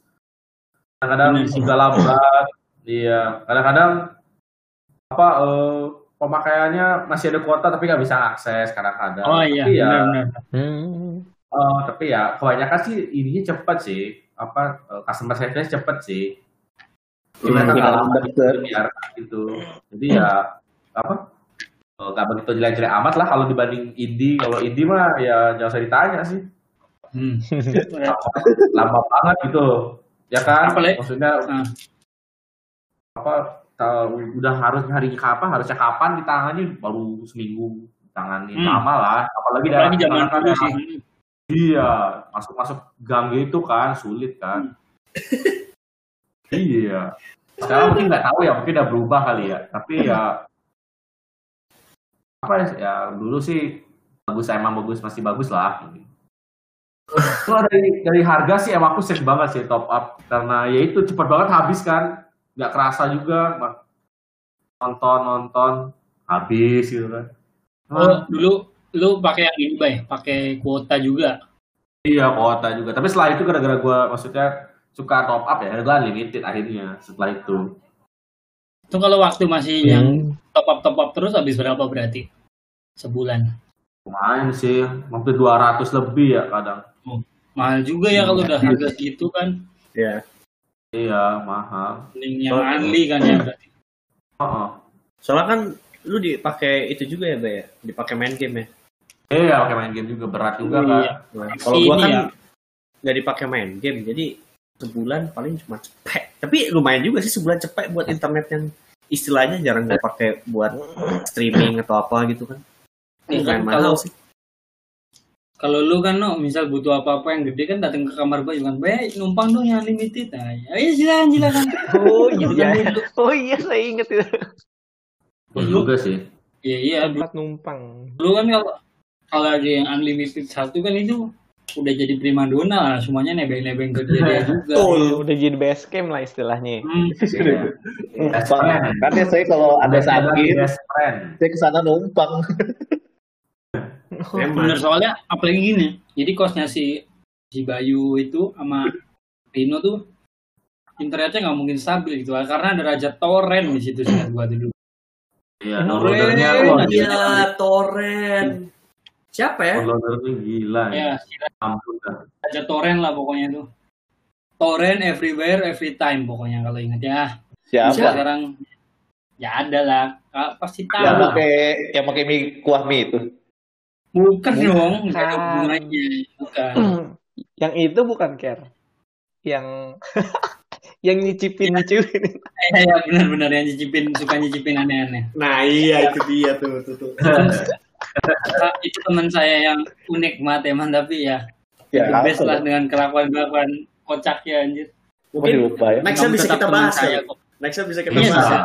S1: Kadang-kadang
S3: sih.
S1: juga lambat. Iya, kadang-kadang apa eh, pemakaiannya masih ada kuota tapi nggak bisa akses kadang-kadang.
S3: oh iya
S1: Tapi ya,
S3: benar-benar
S2: Hmm.
S1: Oh, tapi ya kebanyakan sih ininya cepet sih. Apa eh, customer service cepet sih.
S5: Benar.
S1: gitu, biarkan gitu. Jadi ya apa? Eh, Nggak begitu jelek-jelek amat lah kalau dibanding indie. Kalau indie mah ya jangan usah ditanya sih.
S3: Hmm.
S1: Lama, lama banget gitu. Ya kan?
S3: Apalagi-
S1: Maksudnya
S3: Nah,
S1: apa? tahu- udah harus hari kapan? Harusnya kapan ditangani? Baru seminggu ditangani.
S3: Hmm.
S1: Lama lah. Apalagi
S3: apalagi zaman dulu sih.
S1: Iya, masuk-masuk gang gitu kan, sulit kan. iya. Sekarang mungkin nggak tahu ya, mungkin udah berubah kali ya. Tapi ya apa ya, ya dulu sih bagus emang bagus masih bagus lah. Kalau dari dari harga sih emang aku sering banget sih top up karena ya itu cepet banget habis kan, nggak kerasa juga nonton nonton habis gitu kan.
S3: Oh, dulu lu pakai yang ini, Bay, pakai kuota juga.
S1: Iya kuota juga. Tapi setelah itu gara-gara gue maksudnya suka top up ya, gue unlimited akhirnya setelah itu.
S3: Itu kalau waktu masih yang
S2: Hmm.
S3: Top up top up terus habis berapa berarti? Sebulan.
S1: Lumayan sih, hampir 200 lebih ya kadang.
S3: Mahal juga ya kalau udah harga segitu kan.
S4: Ya.
S1: Iya mahal.
S3: Mending yang unli kan ya berarti.
S1: Heeh.
S4: Soalnya kan lu dipakai itu juga ya, Bay ya? Dipakai main game ya?
S1: Iya, pakai main game juga berat juga
S3: Iya.
S1: kan.
S4: Nah, kalau gua kan
S3: ya.
S4: nggak dipakai main game, jadi sebulan paling cuma cepet. Tapi lumayan juga sih sebulan cepet buat internet yang istilahnya jarang gue pakai buat streaming atau apa gitu kan.
S3: Iya
S4: Lumayan
S3: kan,
S4: mahal
S3: kalau
S4: sih.
S3: kalau lu kan no, misal butuh apa-apa yang gede kan datang ke kamar Bayu kan, Bay numpang dong yang limited. Nah, ayo silakan silakan.
S2: Oh iya. Oh iya saya inget itu.
S1: Betul juga sih.
S3: Iya iya.
S2: Tempat numpang.
S3: dulu kan kalau kalau ada yang unlimited satu kan itu udah jadi primadona lah, semuanya nebeng-nebeng ke dia, dia juga.
S4: Betul.
S2: Udah jadi base camp lah istilahnya.
S3: Hmm.
S1: Best
S5: Numpang.
S1: friend.
S5: Karena saya kalau ada sakit, saya ke sana numpang.
S3: Bener
S4: Memang.
S3: soalnya apalagi gini. Jadi kosnya si si Bayu itu sama Rino tuh internetnya nggak mungkin stabil gitu karena ada raja torrent di situ sih gua dulu.
S1: Iya, downloadernya
S3: Torrent,
S1: wah,
S3: iya.
S1: gila.
S4: Siapa ya?
S1: Downloadernya gila ya.
S3: Ya, si
S1: Ampun dah.
S3: raja torrent lah pokoknya tuh. Torrent everywhere every time pokoknya kalau ingat ya.
S5: Siapa?
S3: Sekarang ya ada lah. Ah, Pasti tahu.
S5: Yang pakai yang pakai mie kuah mie itu.
S3: Bukan dong, ada
S2: Bukan.
S3: hubungannya. Bukan.
S2: yang itu bukan care. Yang yang nyicipin nyicipin.
S3: Eh, ya benar-benar yang nyicipin suka nyicipin aneh-aneh.
S4: Nah iya itu dia tuh. tuh, tuh.
S3: Ah, itu teman saya yang unik banget emang tapi ya
S5: Ya,
S3: the best lah dengan kelakuan-kelakuan kocaknya anjir.
S4: Mungkin
S5: ya.
S3: Emang
S4: bisa kita bahas
S3: saya
S4: ya.
S3: kok.
S4: Nextnya bisa kita bahas.
S3: bisa.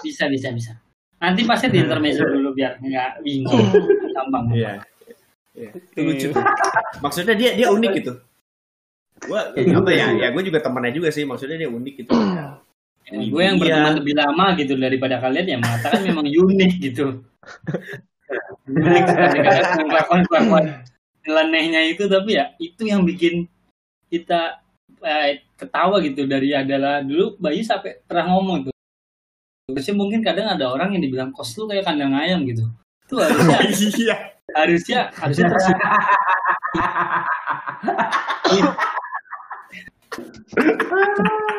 S3: Bisa bisa bisa. Nanti pasti di intermezzo dulu biar nggak bingung. Gampang.
S4: Iya. Iya. Itu lucu. Maksudnya dia dia unik gitu. Gua
S1: Iya
S4: apa ya? Ya gue juga temannya juga sih. Maksudnya dia unik gitu.
S3: Ya, gue yang
S4: Iya.
S3: berteman lebih lama gitu daripada kalian yang mengatakan memang unik gitu. kalian kelakuan-kelakuan nyelenehnya itu tapi ya itu yang bikin kita eh, ketawa gitu dari adalah dulu Bayu sampai pernah ngomong tuh. Terusnya mungkin kadang ada orang yang dibilang kos lu kayak kandang ayam gitu. Itu harusnya
S4: Iya.
S3: harusnya harusnya terus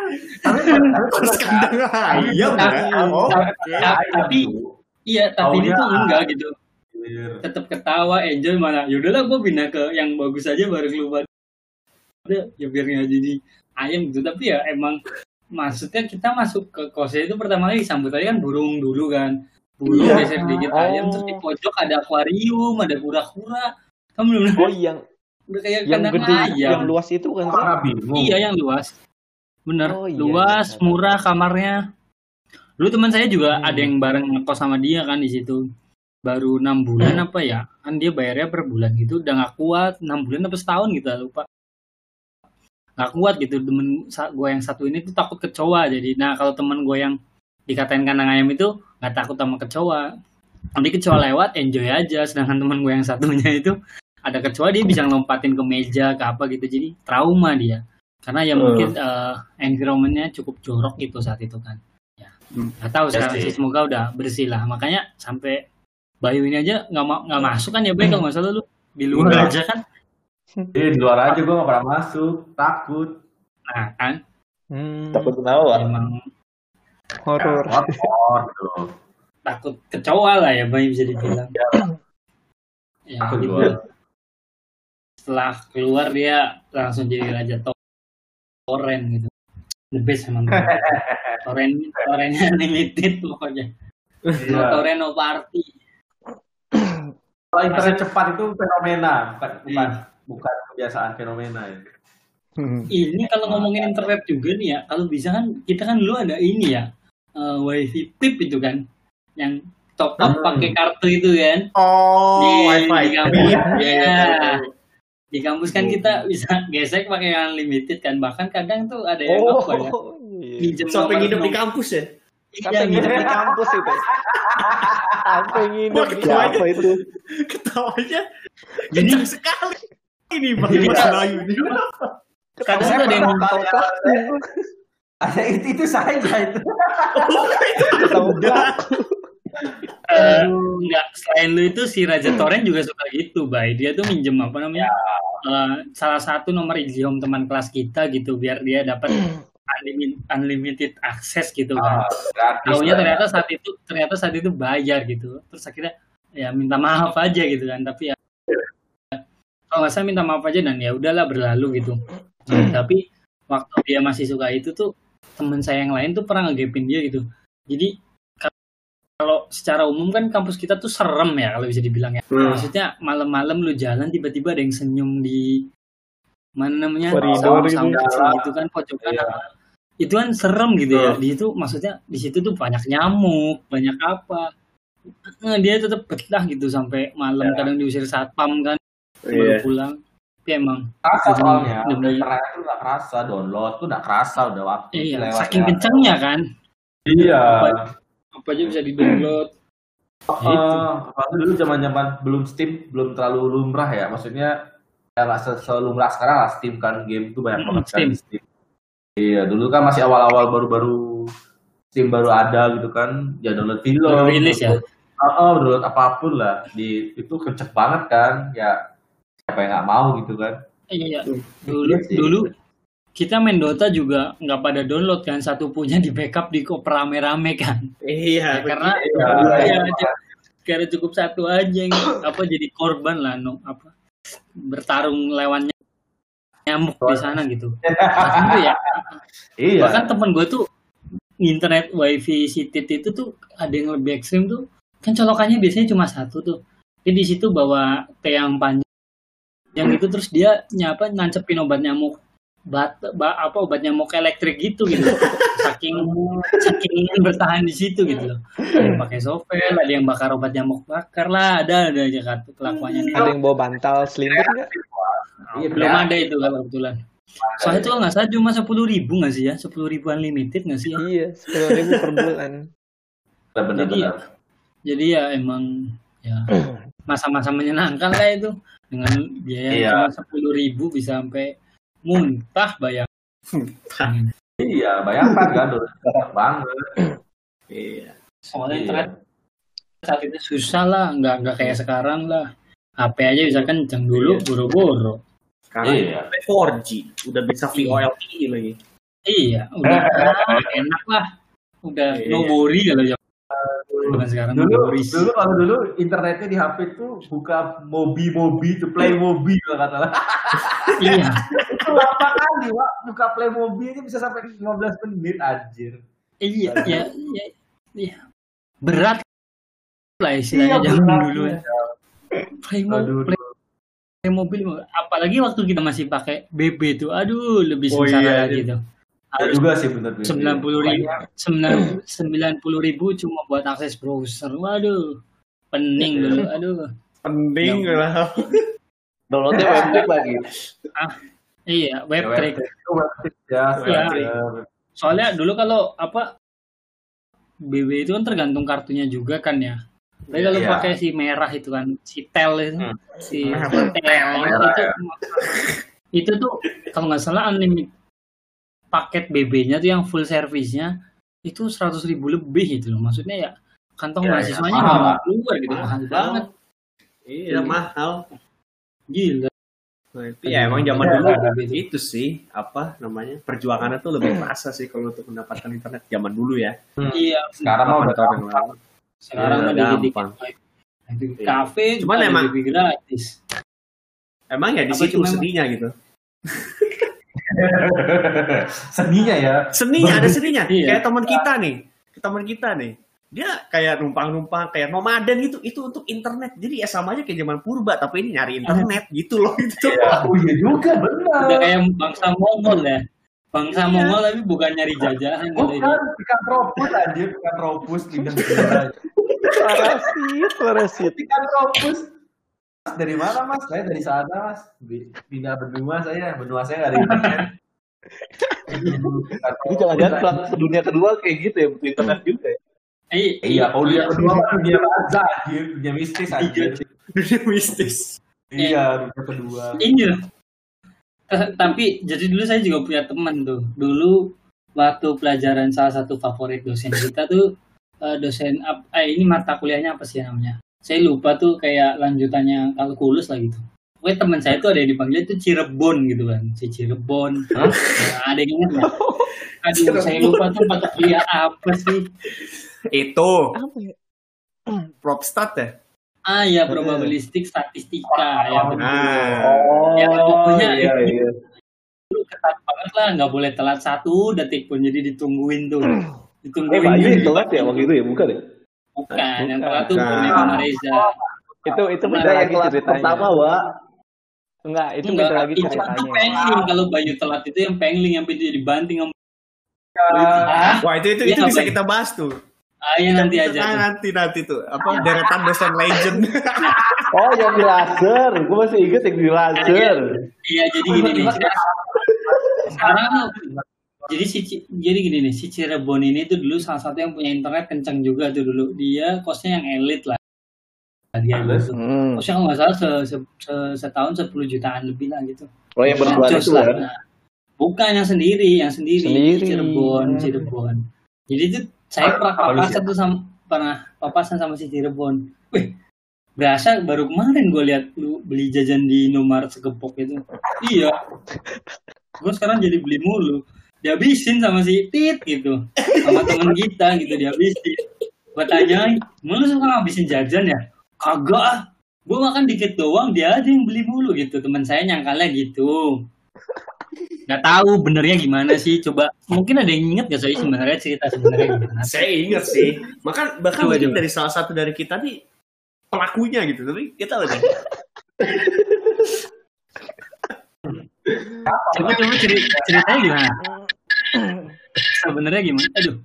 S4: Terus kandang ayam ya. Oh, oke.
S3: tapi iya tapi tuh enggak gitu. Tetap ketawa enjoy mana yaudahlah gue pindah ke yang bagus aja baru keluar udah ya biar nggak jadi ayam gitu tapi ya emang maksudnya kita masuk ke kosnya itu pertama kali disambut aja kan burung dulu kan burung
S1: Iya.
S3: geser dikit
S2: Oh.
S3: ayam terus di pojok ada akuarium ada kura-kura kan belum
S2: Oh yang
S3: udah kayak
S2: yang gede
S3: ayam
S2: yang luas itu kan.
S1: Bingung.
S3: Iya yang luas. Bener,
S2: Oh, iya,
S3: luas,
S2: iya.
S3: murah kamarnya. Dulu teman saya juga
S2: Hmm.
S3: ada yang bareng ngekos sama dia kan di situ. Baru enam bulan apa ya? Kan dia bayarnya per bulan gitu, udah nggak kuat. enam bulan apa setahun gitu lupa. Nggak kuat gitu. Temen gue yang satu ini tuh takut kecoa. Jadi, nah kalau temen gue yang dikatain kandang ayam itu nggak takut sama kecoa. Nanti kecoa lewat, enjoy aja. Sedangkan temen gue yang satunya itu ada kecoa dia bisa ngelompatin ke meja ke apa gitu. Jadi trauma dia karena ya
S4: Hmm.
S3: mungkin eh, environmentnya cukup jorok gitu saat itu kan ya nggak tahu sekarang
S1: sih.
S3: sih semoga udah bersih lah makanya sampai Bayu ini aja nggak mau nggak masuk kan ya Bay kalau nggak salah lu di luar
S1: Enggak.
S3: aja kan
S1: Iya, di luar aja gue gak pernah masuk. Takut.
S3: nah kan
S2: Hmm,
S5: Takut kenapa?
S3: emang
S2: horor.
S1: Kotor gitu.
S3: takut kecoa lah ya Bayu bisa dibilang ya
S1: Takut
S3: gitu
S1: gua.
S3: setelah keluar dia langsung jadi raja torrent gitu the best emang torrent torrentnya limited pokoknya
S1: Iya.
S3: no torrent no party
S1: Kalau internet cepat itu fenomena, bukan bukan
S3: Iya.
S1: bukan kebiasaan fenomena ya.
S2: Hmm.
S3: ini kalau ngomongin internet juga nih ya kalau bisa kan kita kan dulu ada ini ya eh, wifi pip itu kan yang top up
S1: Hmm.
S3: pakai kartu itu kan
S4: Oh,
S3: di,
S4: wifi.
S3: di kampus ya
S4: tahu,
S3: di kampus kan kita bisa gesek pakai unlimited kan bahkan kadang tuh ada yang
S2: Oh,
S3: apa ya pinjem
S4: Sampai nginep di kampus ya?
S2: Sampai
S3: iya,
S2: nginep di kampus itu. Sampai nginep
S4: Wah,
S2: di.
S5: Apa itu?
S4: Ketawanya
S3: Jadi-
S4: kencang sekali. Ini Bang Mas Bayu nih.
S3: kadang ada yang
S1: pernah
S2: Tongkak.
S1: Ada itu, itu saya itu.
S2: Tongkak.
S3: eh, enggak selain lu itu si Raja Torrent juga suka gitu, Bay. Dia tuh minjem apa namanya? eh, salah satu nomor Izihome teman kelas kita gitu biar dia dapat unlimited, unlimited akses gitu kan.
S1: Ah,
S3: Taunya
S1: lah.
S3: ternyata saat itu ternyata saat itu bayar gitu. Terus akhirnya ya minta maaf aja gitu kan. Tapi ya kalau nggak salah minta maaf aja dan ya udahlah berlalu gitu. Nah, tapi waktu dia masih suka itu tuh teman saya yang lain tuh pernah ngegepin dia gitu. Jadi ka- kalau secara umum kan kampus kita tuh serem ya kalau bisa dibilang ya.
S4: Hmm.
S3: Maksudnya malam-malam lu jalan tiba-tiba ada yang senyum di mana namanya?
S2: Koridor gitu.
S3: gitu kan pojokan.
S1: Iya.
S3: itu kan serem gitu ya. Di itu maksudnya di situ tuh banyak nyamuk banyak apa. Eh, dia tetap betah gitu sampai malam.
S1: Iya.
S3: kadang diusir satpam kan baru
S4: Iya.
S3: pulang. Tapi emang
S1: Kerasa soalnya,
S3: demi-
S1: udah tuh nggak kerasa, download tuh nggak kerasa udah waktu
S3: iya
S1: lewat
S3: saking
S1: ya.
S3: kencangnya kan.
S1: Iya.
S3: apa aja bisa di download
S1: Eh, waktu dulu zaman-zaman belum Steam belum terlalu lumrah ya, maksudnya ya nggak se- selumrah sekarang lah Steam kan game tuh banyak
S3: Mm,
S1: banget kan
S3: Steam.
S1: di Steam. Iya, dulu kan masih awal-awal baru-baru Steam baru ada gitu kan, ya download film,
S3: Baru rilis ya?
S1: download- Oh, oh, download apa pun lah di itu kenceng banget kan, ya siapa yang nggak mau gitu kan?
S3: iya dulu
S1: Iya
S3: dulu kita main Dota juga nggak pada download kan satu punya di backup di kop rame-rame kan
S4: Iya,
S3: Ya, karena
S1: Iya,
S3: ya,
S1: iya.
S3: aja karena cukup satu aja yang apa jadi korban lah no apa bertarung lawannya nyamuk di sana gitu. Itu ya
S1: Iya.
S3: bahkan temen gue tuh internet wifi sitit itu tuh ada yang lebih ekstrim tuh. Kan colokannya biasanya cuma satu tuh. Jadi di situ bawa yang panjang yang itu terus dia nyapa nancepin obat nyamuk bat ba- apa obat nyamuk elektrik gitu gitu saking saking ingin bertahan di situ gitu loh ada yang pakai sovel ada yang bakar obat nyamuk bakar lah ada ada aja kan kelakuannya
S2: Ada yang bawa bantal selimut nggak?
S1: Iya,
S3: belum
S1: ya.
S3: ada itu kalau kebetulan soalnya itu nggak salah cuma sepuluh ribu nggak sih ya sepuluh ribu unlimited nggak sih ya
S2: Iya, sepuluh ribu per bulan.
S1: Benar-benar.
S3: Jadi ya, jadi ya emang ya masa-masa menyenangkan lah itu dengan biaya
S1: Iya.
S3: cuma sepuluh ribu bisa sampai muntah bayang.
S1: Iya, bayangkan kan, udah banyak banget.
S4: Iya.
S3: Soalnya
S1: Iya.
S3: internet saat itu susah lah, nggak nggak kayak sekarang lah. HP aja bisa kenceng dulu,
S4: Iya.
S3: boro-boro.
S4: Sekarang
S1: Iya.
S4: 4G, udah bisa VoLTE lagi.
S3: Iya, udah ah, enak lah. Udah
S4: Iya.
S3: no worry kalau ya. Bukan sekarang no
S1: Dulu, dulu kalau dulu internetnya di HP tuh buka mobi mobi to play mobi kalau kata lah.
S3: Iya,
S1: lama kali Wak. buka play mobi aja bisa sampai 15 menit anjir.
S3: iya, iya, iya, iya. Berat lah istilahnya
S1: Iya,
S3: zaman
S1: berat,
S3: dulu ya.
S1: iya.
S3: Play, mo-
S1: Aduh,
S3: play pakai mobil apalagi waktu kita masih pakai BB tuh aduh lebih
S4: Oh,
S3: sengsara
S4: iya,
S3: lagi
S4: iya.
S3: tuh
S1: ada juga sih bener bener.
S3: sembilan puluh ribu sembilan puluh ribu cuma buat akses browser waduh pening dulu aduh
S4: Penting lah.
S5: Downloadnya webtrick lagi.
S3: Iya
S1: Ya,
S3: web trick
S1: Itu webtrick ya.
S3: Iya.
S1: ya.
S3: soalnya dulu kalau apa BB itu kan tergantung kartunya juga kan ya tapi kalau
S1: Iya.
S3: pakai si merah itu kan si tel itu
S1: Hmm.
S3: si
S4: Merah,
S3: tel
S1: merah,
S3: itu
S1: ya.
S3: itu tuh kalau nggak salah unlimited paket BB-nya tuh yang full service-nya itu seratus ribu lebih gitu loh maksudnya ya kantong
S1: Ya, ya,
S3: mahasiswanya
S1: mahal,
S3: nggak
S1: Pak.
S3: keluar gitu mahal banget
S4: Iya, mahal.
S3: gila
S4: Nah, itu ya emang zaman
S3: Iya,
S4: dulu
S3: gitu.
S4: itu sih apa namanya perjuangannya tuh lebih terasa sih kalau untuk mendapatkan internet zaman dulu ya.
S3: iya
S1: Sekarang mah udah
S4: tahun lalu.
S3: sekarang
S4: Iya,
S3: mah dikit-dikit
S4: gampang.
S3: Di
S4: Iya.
S3: kafe
S4: Cuman emang-
S3: gratis
S4: Emang ya di situ seninya gitu.
S1: Seninya ya.
S4: Seninya ada seninya.
S3: Iya.
S4: Kayak teman kita nih, teman kita nih. Dia kayak numpang-numpang, kayak nomaden gitu. Itu untuk internet. Jadi ya sama aja kayak zaman purba, tapi ini nyari internet gitu loh. Gitu.
S1: Oh iya juga benar.
S3: udah kayak bangsa Mongol ya bangsa
S4: Iya.
S3: Mongol tapi bukan nyari jajahan gitu.
S1: Bukan, ikan tropus anjir, ikan tropus lidah.
S2: Parasit, parasit.
S1: Ikan tropus. Mas, dari mana mas? Saya dari sana mas. Pindah benua saya, benua saya nggak ada internet.
S5: Jadi jangan-jangan dunia kedua kayak gitu ya, butuh internet juga ya.
S1: Iya, kalau dunia kedua mah dunia baza anjir, dunia mistis anjir.
S4: Dunia mistis.
S1: Iya, dunia kedua.
S3: Iya. Eh, tapi jadi dulu saya juga punya teman tuh. Dulu waktu pelajaran salah satu favorit dosen kita tuh eh, dosen eh, ini mata kuliahnya apa sih namanya? Saya lupa tuh kayak lanjutannya kalkulus lah gitu. Pokoknya teman saya itu ada yang dipanggil itu Cirebon gitu kan si Cirebon Nah, ada yang ingat nggak aduh saya lupa tuh mata kuliah apa sih
S4: Itu
S2: Apa ya?
S4: propstat ya?
S3: ah ya probabilistik statistika ya betul
S4: Nah,
S5: Oh,
S3: Ya, pokoknya
S5: iya, iya.
S3: Lu ketat banget lah nggak boleh telat satu detik pun jadi ditungguin tuh
S5: Eh,
S3: ditungguin
S5: Bayu yang
S3: di-
S5: telat ya waktu itu ya, bukan ya?
S3: bukan yang
S2: Bukan.
S3: telat tuh sama Reza
S2: Itu itu beda
S5: yang
S2: ceritanya.
S5: pertama, Wak.
S2: Enggak, itu
S3: Enggak,
S2: beda lagi ceritanya.
S3: pengling kalau Bayu telat itu yang pengling yang dia dibanting sama ah,
S4: wah itu itu
S3: Iya,
S4: itu bisa kita bahas tuh.
S3: ah ya nanti
S4: Nah,
S3: aja tuh.
S4: nanti nanti tuh apa deretan dosen legend.
S5: Oh, yang di laser. Gue masih inget yang di laser.
S3: Iya jadi gini nih. Sekarang jadi si jadi gini nih si Cirebon ini tuh dulu salah satu yang punya internet kencang juga tuh dulu. Dia kosnya yang elit lah. Dia
S1: Terus?
S3: gitu.
S2: Hmm.
S3: Kosnya kalau nggak salah se, se- se- setahun 10 jutaan lebih lah gitu.
S5: Oh, yang berdua
S3: Jos
S5: itu
S3: lah.
S5: ya.
S3: Nah, bukan yang sendiri, yang sendiri,
S2: Sendiri.
S3: Cirebon, Cirebon. Jadi tuh saya pernah papasan tuh sama pernah papasan sama si Cirebon. Wih, berasa baru kemarin gue lihat lu beli jajan di Indomaret segepok itu. Iya. Gue sekarang jadi beli mulu. Dihabisin sama si Tit gitu. Sama temen kita gitu dihabisin. Gue tanyain, "Emang lu suka ngabisin jajan ya? Kagak ah. Gue makan dikit doang, dia aja yang beli mulu gitu. Teman saya nyangkalnya gitu. Nggak tahu benernya gimana sih. Coba mungkin ada yang inget gak sih sebenarnya cerita sebenarnya gimana?
S4: Saya ingat sih. Bahkan bahkan
S3: Coba,
S4: mungkin
S3: coba.
S4: dari salah satu dari kita nih pelakunya gitu. Tapi kita udah
S3: Coba coba ceri- ceritanya gimana? Sebenarnya gimana? Aduh.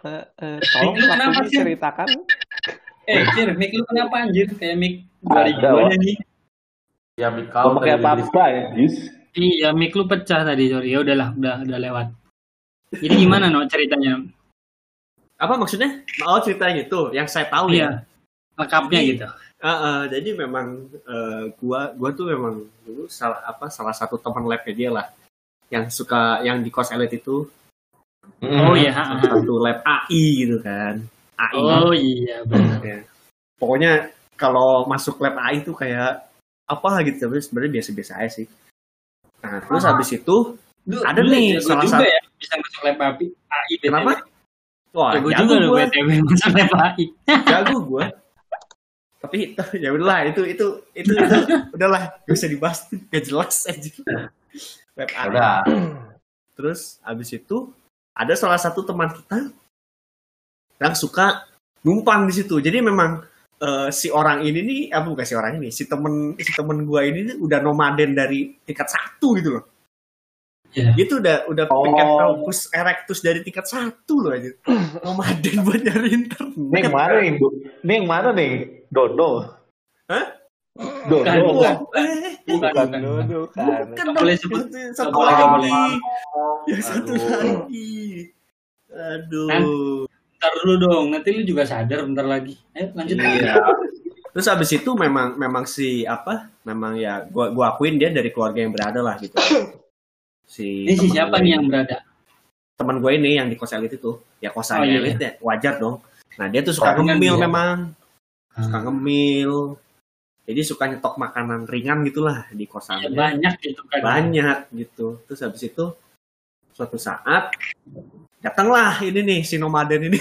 S2: Eh, eh, tolong
S3: kenapa
S2: ceritakan.
S3: Eh, Cir, mic lu kenapa anjir? Kayak mic dari gua nih.
S1: Ya,
S5: Gak
S1: kau
S5: pakai apa-apa ya, Jis.
S3: Iya, mic lu pecah tadi, sorry. Ya udahlah, udah udah lewat. Jadi gimana no ceritanya?
S4: apa maksudnya? Oh ceritanya gitu. Yang saya tahu ya.
S3: Iya. Lengkapnya
S4: Jadi-
S3: gitu.
S4: Ah, ah, jadi memang eh, gua gua tuh memang dulu salah apa salah satu teman labnya dia lah yang suka yang di kos elit itu
S3: Oh iya,
S4: satu lab AI gitu kan AI
S3: Oh iya, benar.
S4: Ya. pokoknya kalau masuk lab AI itu kayak apa gitu tapi sebenarnya biasa-biasa aja sih nah terus habis itu
S3: Duh,
S4: Ada
S3: dulu
S4: nih,
S3: jago
S4: salah
S3: juga
S4: satu-
S3: ya bisa masuk lab AI. AI
S4: kenapa wah
S3: Jago
S4: jago
S3: juga loh
S4: gua
S3: BTW masuk lab AI.
S4: jago gua tapi ya udahlah itu itu itu, itu udahlah gak usah dibahas gak jelas aja lab AI
S1: Udah.
S4: Terus abis itu ada salah satu teman kita yang suka numpang di situ. Jadi memang eh, si orang ini nih, apa bukan si orang ini, si temen si temen gua ini nih udah nomaden dari tingkat satu gitu loh.
S3: Iya.
S4: Itu udah udah
S5: Oh.
S4: Pithecanthropus erectus dari tingkat satu loh aja. Nomaden buat nyari internet.
S5: Ini yang mana nih? Bu? Ini yang mana nih? Dono.
S4: Hah?
S5: Dono.
S3: Bukan, bukan.
S4: Eh,
S3: Bukan,
S2: Bukan kan.
S4: bukan dong.
S3: boleh sebut.
S4: Satu lagi.
S3: boleh.
S4: Yang satu
S1: Aduh.
S4: lagi. Aduh.
S3: Ntar dulu dong, nanti lu juga sadar bentar lagi. Ayo lanjut.
S4: Iya. Terus habis itu memang memang si apa? Memang ya gua gua akuin dia dari keluarga yang berada lah gitu. Si
S3: Ini si siapa nih yang berada?
S4: Teman gue ini yang di kos elit itu. Ya kosan
S3: Oh, iya,
S4: elit ya, wajar dong. Nah, dia tuh suka ngemil
S3: dia.
S4: memang. Suka
S3: Hmm.
S4: ngemil. Jadi suka nyetok makanan ringan gitulah di
S3: Ya,
S4: kosannya.
S3: banyak gitu kan.
S4: Banyak gitu. Terus habis itu suatu saat datanglah ini nih si nomaden ini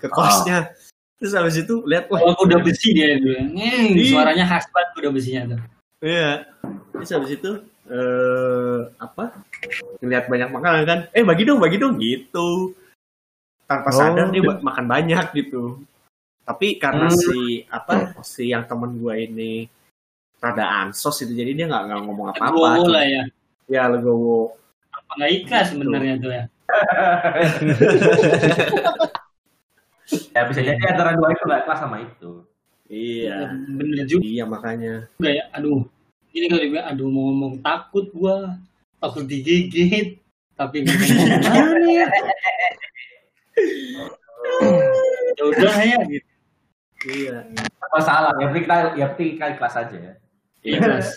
S4: ke kosnya. Terus habis itu lihat wah
S3: Oh, kuda besi dia itu. Hmm, suaranya khas banget kuda besinya tuh.
S4: Iya. Terus habis itu eh apa? Ngeliat banyak makanan kan. Eh bagi dong, bagi dong gitu. Tanpa
S2: Oh.
S4: sadar dia ba- makan banyak gitu. Tapi karena
S1: Hmm.
S4: si apa si yang temen gue ini rada ansos itu jadi dia nggak nggak ngomong apa-apa.
S3: Legowo lah ya.
S4: Ya legowo.
S3: Apa nggak ikhlas sebenarnya tuh ya.
S1: Ya bisa jadi antara dua itu nggak kelas sama itu.
S4: Iya.
S3: Bener juga
S4: Iya makanya.
S3: ya. Aduh. Ini kali gue, aduh mau ngomong takut gua. Takut digigit. Tapi gimana ya. Ya udah ya gitu.
S4: Iya.
S1: Masalah, penting kita, penting kita kelas aja ya.
S3: Ikhlas.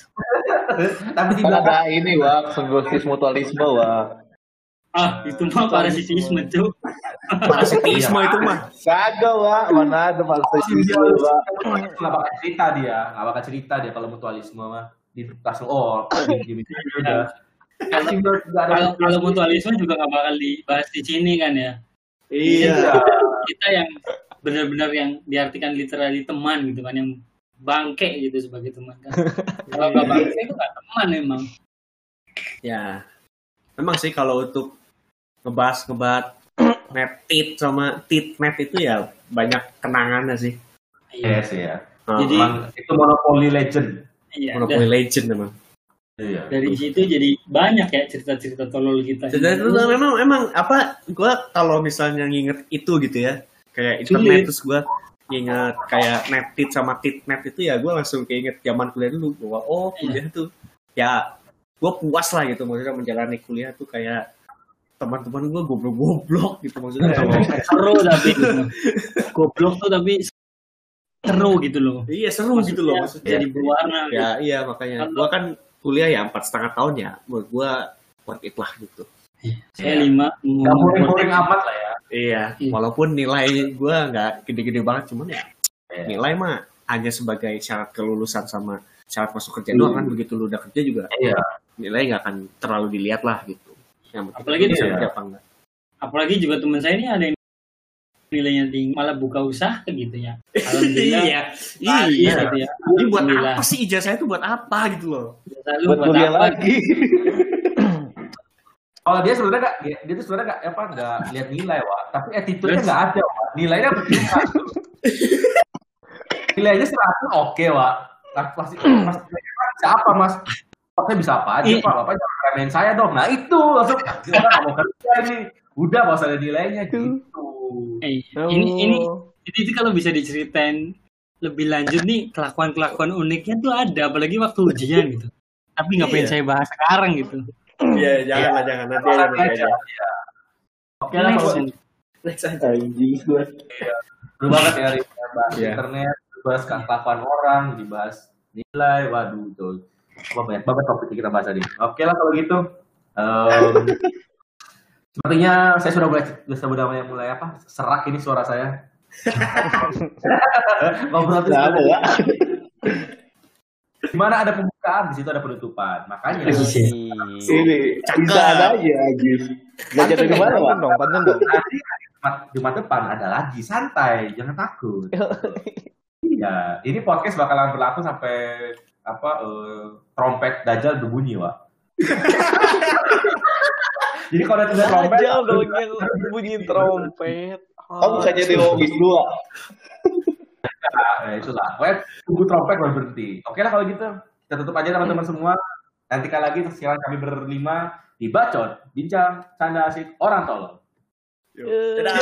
S1: Tapi belakang
S5: ada ini, Wak. Simbiosis mutualisme, Wak.
S3: Ah, itu mah parasisisme, Cuk.
S4: Parasitisme itu mah.
S5: Kagak, Pak. Mana ada parasitisme, Pak.
S1: nggak bakal cerita dia, nggak bakal cerita dia kalau mutualisme mah di langsung oh di udah. Nggak ada
S3: Kalau kalau mutualisme juga nggak bakal dibahas di sini kan ya.
S1: Iya.
S3: Kita yang benar-benar yang diartikan literally teman gitu kan yang bangke gitu sebagai teman kan. Kalau nggak bangke itu nggak teman emang.
S4: Ya. Memang sih kalau untuk ngebahas ngebahas net tit sama tit net itu ya banyak kenangannya sih.
S1: Iya sih ya.
S4: Nah,
S3: Jadi-
S1: Emang itu monopoli legend.
S3: Iya.
S4: Monopoly Legend memang.
S1: Iya.
S3: dari situ jadi banyak ya cerita-cerita tolol kita.
S4: Jadi itu memang memang apa gua kalau misalnya nginget itu gitu ya kayak
S3: Sulit.
S4: internet terus gua nginget kayak net tit sama tit net itu ya gua langsung keinget zaman kuliah dulu bahwa oh kuliah tuh ya gua puas lah gitu maksudnya menjalani kuliah tuh kayak teman-teman gua goblok-goblok gitu maksudnya kalau
S3: seru tapi gitu. goblok tuh tapi seru gitu loh.
S4: iya seru gitu loh maksudnya
S3: Jadi berwarna. gitu.
S4: ya iya makanya
S3: Kalau-
S4: gua kan kuliah ya empat setengah tahun ya buat gua worth it lah gitu
S3: Saya lima.
S1: Gak boring-boring amat lah ya.
S4: Iya,
S3: Iya.
S4: walaupun nilai gue nggak gede-gede banget, cuman ya
S1: Iya.
S4: nilai mah hanya sebagai syarat kelulusan sama syarat masuk kerja
S1: Hmm.
S4: doang kan begitu lu udah kerja juga
S1: Iya.
S4: nilai nggak akan terlalu dilihat lah gitu. Yang penting
S3: Apalagi
S1: iya.
S4: kerja apa enggak.
S3: Apalagi juga teman saya ini ada yang nilainya tinggi malah buka usaha gitu ya. Alhamdulillah.
S4: iya,
S3: Iya,
S4: iya.
S3: gitu ya.
S4: Jadi buat apa sih ijazah itu buat apa gitu loh?
S3: Lalu
S5: Buat kuliah
S3: apa?
S5: lagi.
S1: Kalau dia sebenarnya gak, dia, dia tuh sebenarnya gak apa nggak lihat nilai wah, tapi attitude-nya nggak ada wah. Nilainya percuma. Nilainya seratus oke wah. Nah, pasti mas, bisa apa mas? Saya bisa apa aja pak, bapak jangan remehin saya dong. Nah itu langsung kita nggak mau kerja ini. Udah nggak usah ada nilainya gitu.
S3: Eh, ini ini ini tuh kalau bisa diceritain lebih lanjut nih kelakuan-kelakuan uniknya tuh ada apalagi waktu ujian gitu. Tapi nggak pengen
S4: Iya.
S3: saya bahas sekarang gitu.
S4: Iya, jangan lah, jangan nanti aja nanti aja.
S1: Iya. Oke lah,
S3: Next.
S1: kalau
S4: Next aja.
S5: Anjing gue.
S1: seru banget ya Rik. bahas
S4: Iya.
S1: internet, bahas kelakuan orang, dibahas nilai, waduh tuh. Wah, banyak banget topik yang kita bahas tadi. Oke lah kalau gitu. Em, sepertinya saya sudah mulai sudah mulai, mulai apa? Serak ini suara saya. Ngobrol tuh
S5: Kenapa, Pak?
S1: di mana ada pembukaan, di situ ada penutupan. Makanya
S5: Ini bisa ada aja anjir. Belajar dari mana, Pak?
S2: Pantun dong, pantun dong.
S1: Jumat depan ada lagi santai, jangan takut. Iya, ini podcast bakalan berlaku sampai apa eh, trompet dajal berbunyi, Wak. Jadi kalau ada tulisan trompet,
S2: Dajjal dong yang bunyi trompet.
S5: Oh, bukan jadi logis dua.
S1: ya itulah. Pokoknya tunggu trompet baru berhenti. Oke lah kalau gitu, kita tutup aja teman-teman semua. Nanti kali lagi sekarang kami berlima di Bacot, Bincang, Canda Asik, Orang Tolong.
S4: Dadah.